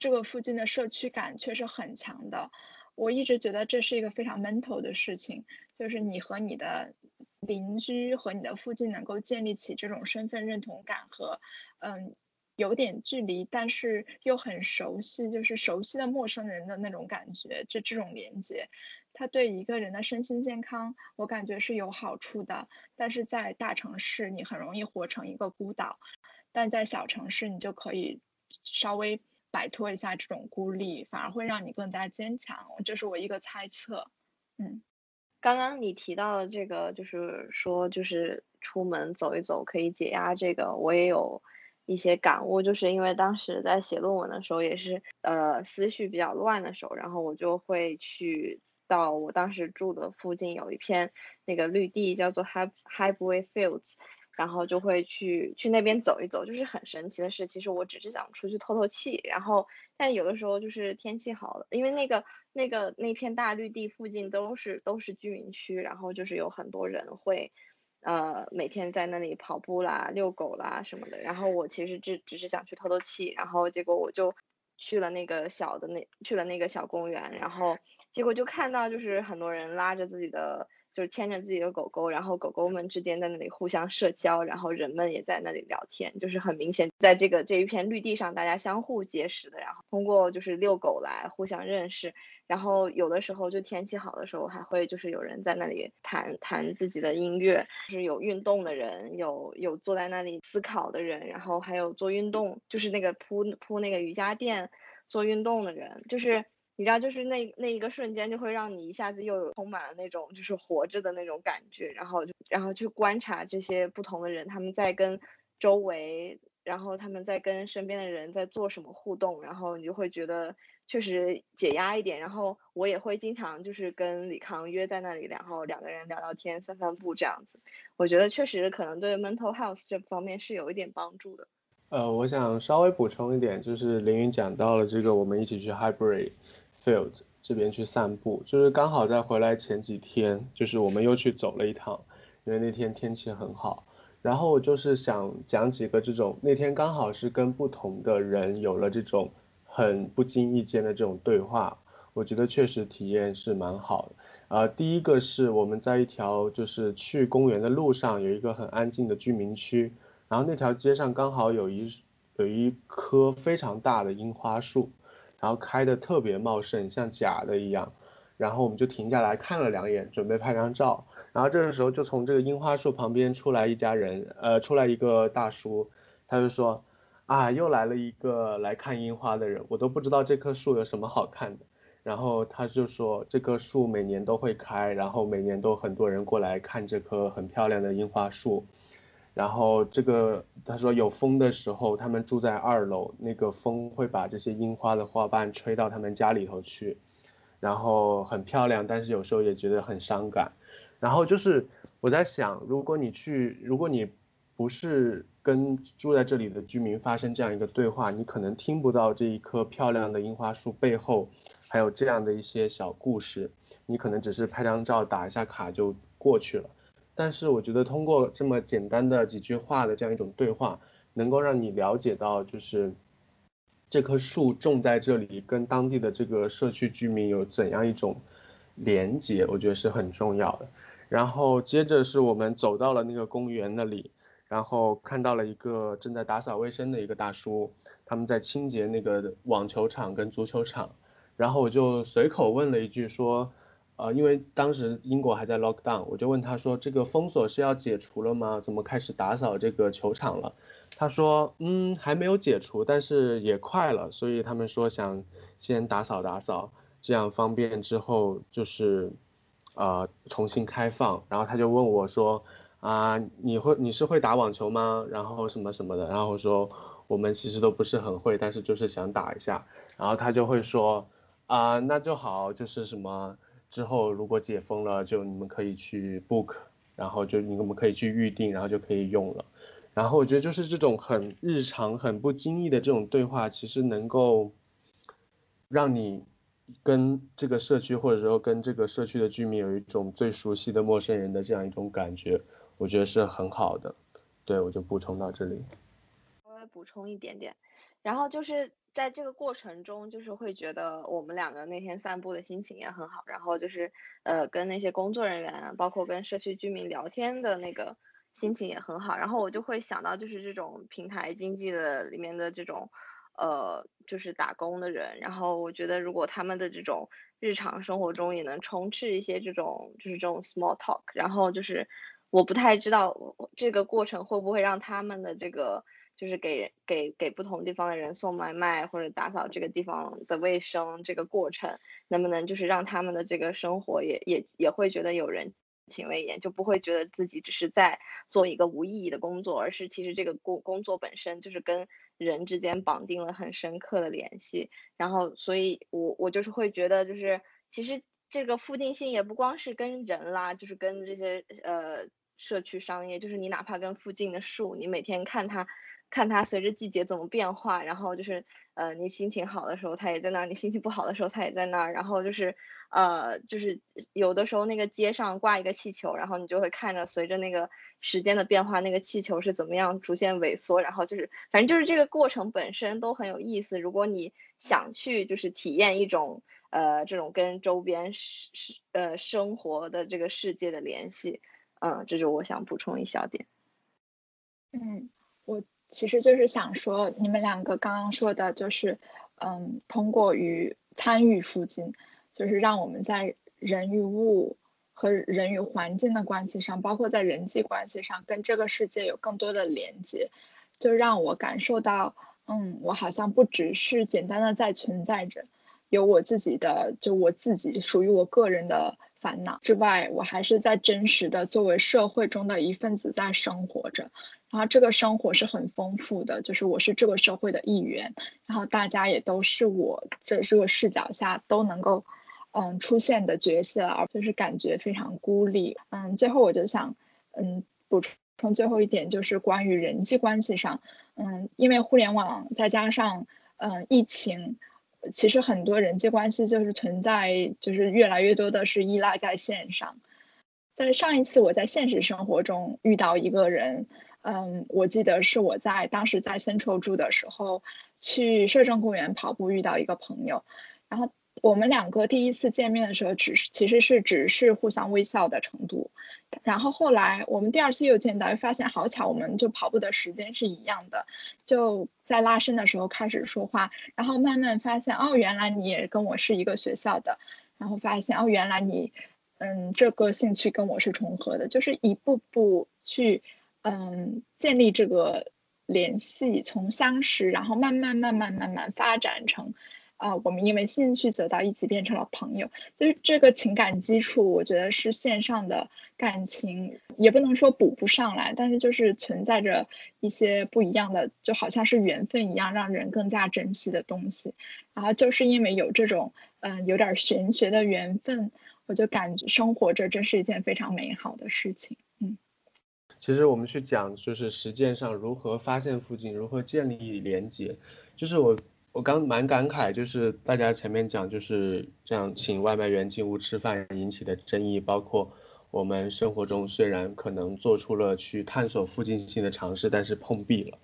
这个附近的社区感却是很强的。我一直觉得这是一个非常 mental 的事情，就是你和你的邻居和你的附近能够建立起这种身份认同感和，嗯，有点距离，但是又很熟悉，就是熟悉的陌生人的那种感觉，就这种连接。它对一个人的身心健康，我感觉是有好处的。但是在大城市，你很容易活成一个孤岛；但在小城市，你就可以稍微摆脱一下这种孤立，反而会让你更加坚强。这是我一个猜测。嗯，刚刚你提到的这个，就是说，就是出门走一走可以解压，这个我也有一些感悟。就是因为当时在写论文的时候，也是呃思绪比较乱的时候，然后我就会去。到我当时住的附近有一片那个绿地，叫做 High Highway Fields，然后就会去去那边走一走。就是很神奇的是，其实我只是想出去透透气，然后但有的时候就是天气好了，因为那个那个那片大绿地附近都是都是居民区，然后就是有很多人会，呃，每天在那里跑步啦、遛狗啦什么的。然后我其实只只是想去透透气，然后结果我就去了那个小的那去了那个小公园，然后结果就看到就是很多人拉着自己的。就是牵着自己的狗狗，然后狗狗们之间在那里互相社交，然后人们也在那里聊天，就是很明显，在这个这一片绿地上，大家相互结识的，然后通过就是遛狗来互相认识，然后有的时候就天气好的时候，还会就是有人在那里弹弹自己的音乐，就是有运动的人，有有坐在那里思考的人，然后还有做运动，就是那个铺铺那个瑜伽垫做运动的人，就是。你知道，就是那那一个瞬间，就会让你一下子又有充满了那种就是活着的那种感觉，然后就然后去观察这些不同的人，他们在跟周围，然后他们在跟身边的人在做什么互动，然后你就会觉得确实解压一点。然后我也会经常就是跟李康约在那里，然后两个人聊聊天、散散步这样子。我觉得确实可能对 mental health 这方面是有一点帮助的。呃，我想稍微补充一点，就是凌云讲到了这个，我们一起去 hybrid。Field 这边去散步，就是刚好在回来前几天，就是我们又去走了一趟，因为那天天气很好。然后我就是想讲几个这种，那天刚好是跟不同的人有了这种很不经意间的这种对话，我觉得确实体验是蛮好的。呃，第一个是我们在一条就是去公园的路上，有一个很安静的居民区，然后那条街上刚好有一有一棵非常大的樱花树。然后开的特别茂盛，像假的一样，然后我们就停下来看了两眼，准备拍张照。然后这个时候就从这个樱花树旁边出来一家人，呃，出来一个大叔，他就说，啊，又来了一个来看樱花的人，我都不知道这棵树有什么好看的。然后他就说，这棵树每年都会开，然后每年都很多人过来看这棵很漂亮的樱花树。然后这个他说有风的时候，他们住在二楼，那个风会把这些樱花的花瓣吹到他们家里头去，然后很漂亮，但是有时候也觉得很伤感。然后就是我在想，如果你去，如果你不是跟住在这里的居民发生这样一个对话，你可能听不到这一棵漂亮的樱花树背后还有这样的一些小故事，你可能只是拍张照打一下卡就过去了。但是我觉得通过这么简单的几句话的这样一种对话，能够让你了解到，就是这棵树种在这里跟当地的这个社区居民有怎样一种连接，我觉得是很重要的。然后接着是我们走到了那个公园那里，然后看到了一个正在打扫卫生的一个大叔，他们在清洁那个网球场跟足球场，然后我就随口问了一句说。呃，因为当时英国还在 lock down，我就问他说，这个封锁是要解除了吗？怎么开始打扫这个球场了？他说，嗯，还没有解除，但是也快了，所以他们说想先打扫打扫，这样方便之后就是，呃，重新开放。然后他就问我说，啊，你会你是会打网球吗？然后什么什么的，然后说我们其实都不是很会，但是就是想打一下。然后他就会说，啊，那就好，就是什么。之后如果解封了，就你们可以去 book，然后就你们可以去预定，然后就可以用了。然后我觉得就是这种很日常、很不经意的这种对话，其实能够让你跟这个社区或者说跟这个社区的居民有一种最熟悉的陌生人的这样一种感觉，我觉得是很好的。对我就补充到这里。稍微补充一点点，然后就是。在这个过程中，就是会觉得我们两个那天散步的心情也很好，然后就是呃跟那些工作人员，包括跟社区居民聊天的那个心情也很好，然后我就会想到就是这种平台经济的里面的这种呃就是打工的人，然后我觉得如果他们的这种日常生活中也能充斥一些这种就是这种 small talk，然后就是我不太知道这个过程会不会让他们的这个。就是给给给不同地方的人送外卖或者打扫这个地方的卫生，这个过程能不能就是让他们的这个生活也也也会觉得有人情味一点，就不会觉得自己只是在做一个无意义的工作，而是其实这个工工作本身就是跟人之间绑定了很深刻的联系。然后，所以我我就是会觉得，就是其实这个附定性也不光是跟人啦，就是跟这些呃。社区商业，就是你哪怕跟附近的树，你每天看它，看它随着季节怎么变化，然后就是呃你心情好的时候它也在那儿，你心情不好的时候它也在那儿，然后就是呃就是有的时候那个街上挂一个气球，然后你就会看着随着那个时间的变化，那个气球是怎么样逐渐萎缩，然后就是反正就是这个过程本身都很有意思。如果你想去就是体验一种呃这种跟周边是是呃生活的这个世界的联系。嗯，这是我想补充一小点。嗯，我其实就是想说，你们两个刚刚说的，就是嗯，通过与参与附近，就是让我们在人与物和人与环境的关系上，包括在人际关系上，跟这个世界有更多的连接，就让我感受到，嗯，我好像不只是简单的在存在着，有我自己的，就我自己属于我个人的。烦恼之外，我还是在真实的作为社会中的一份子在生活着，然后这个生活是很丰富的，就是我是这个社会的一员，然后大家也都是我这这个视角下都能够嗯出现的角色，而就是感觉非常孤立。嗯，最后我就想嗯补充最后一点，就是关于人际关系上，嗯，因为互联网再加上嗯疫情。其实很多人际关系就是存在，就是越来越多的是依赖在线上。在上一次我在现实生活中遇到一个人，嗯，我记得是我在当时在 Central 住的时候，去摄政公园跑步遇到一个朋友，然后。我们两个第一次见面的时候，只是其实是只是互相微笑的程度，然后后来我们第二次又见到，又发现好巧，我们就跑步的时间是一样的，就在拉伸的时候开始说话，然后慢慢发现，哦，原来你也跟我是一个学校的，然后发现，哦，原来你，嗯，这个兴趣跟我是重合的，就是一步步去，嗯，建立这个联系，从相识，然后慢慢慢慢慢慢发展成。啊，我们因为兴趣走到一起，变成了朋友，就是这个情感基础，我觉得是线上的感情也不能说补不上来，但是就是存在着一些不一样的，就好像是缘分一样，让人更加珍惜的东西。然后就是因为有这种嗯有点玄学的缘分，我就感觉生活着真是一件非常美好的事情。嗯，其实我们去讲就是实践上如何发现附近，如何建立连接，就是我。我刚蛮感慨，就是大家前面讲就是这样，请外卖员进屋吃饭引起的争议，包括我们生活中虽然可能做出了去探索附近性的尝试，但是碰壁了，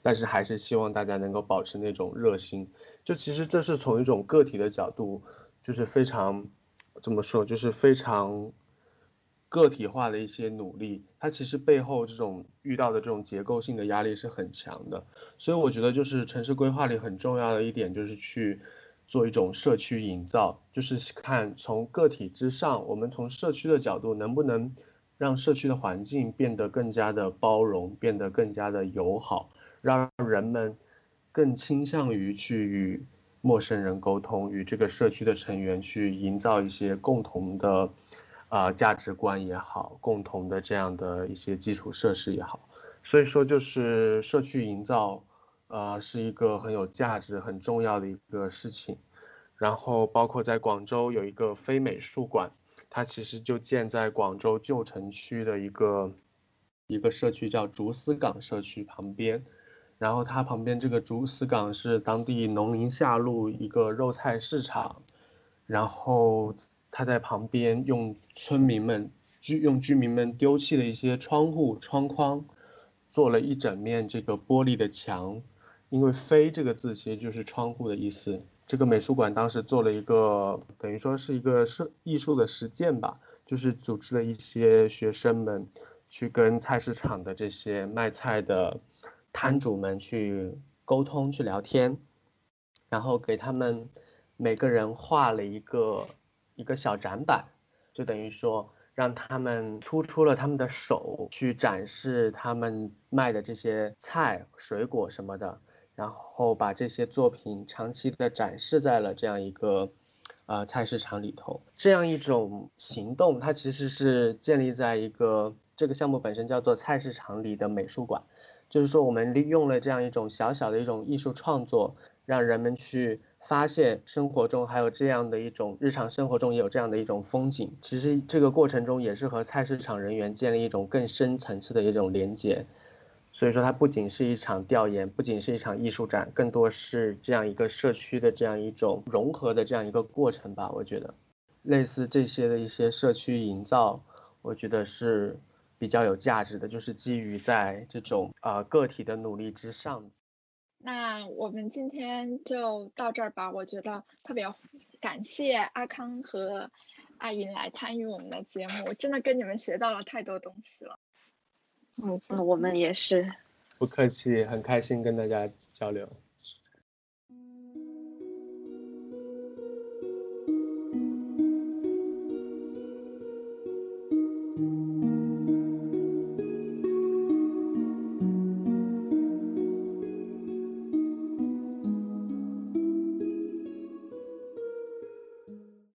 但是还是希望大家能够保持那种热心。就其实这是从一种个体的角度，就是非常怎么说，就是非常。个体化的一些努力，它其实背后这种遇到的这种结构性的压力是很强的，所以我觉得就是城市规划里很重要的一点就是去做一种社区营造，就是看从个体之上，我们从社区的角度能不能让社区的环境变得更加的包容，变得更加的友好，让人们更倾向于去与陌生人沟通，与这个社区的成员去营造一些共同的。啊，价值观也好，共同的这样的一些基础设施也好，所以说就是社区营造，呃，是一个很有价值、很重要的一个事情。然后包括在广州有一个非美术馆，它其实就建在广州旧城区的一个一个社区，叫竹丝港社区旁边。然后它旁边这个竹丝港是当地农林下路一个肉菜市场，然后。他在旁边用村民们居用居民们丢弃的一些窗户窗框，做了一整面这个玻璃的墙，因为“飞”这个字其实就是窗户的意思。这个美术馆当时做了一个等于说是一个设艺术的实践吧，就是组织了一些学生们去跟菜市场的这些卖菜的摊主们去沟通去聊天，然后给他们每个人画了一个。一个小展板，就等于说让他们突出了他们的手去展示他们卖的这些菜、水果什么的，然后把这些作品长期的展示在了这样一个呃菜市场里头。这样一种行动，它其实是建立在一个这个项目本身叫做菜市场里的美术馆，就是说我们利用了这样一种小小的一种艺术创作，让人们去。发现生活中还有这样的一种日常生活中也有这样的一种风景。其实这个过程中也是和菜市场人员建立一种更深层次的一种连接。所以说它不仅是一场调研，不仅是一场艺术展，更多是这样一个社区的这样一种融合的这样一个过程吧。我觉得类似这些的一些社区营造，我觉得是比较有价值的，就是基于在这种呃个体的努力之上。那我们今天就到这儿吧。我觉得特别感谢阿康和阿云来参与我们的节目，真的跟你们学到了太多东西了。嗯，我们也是。不客气，很开心跟大家交流。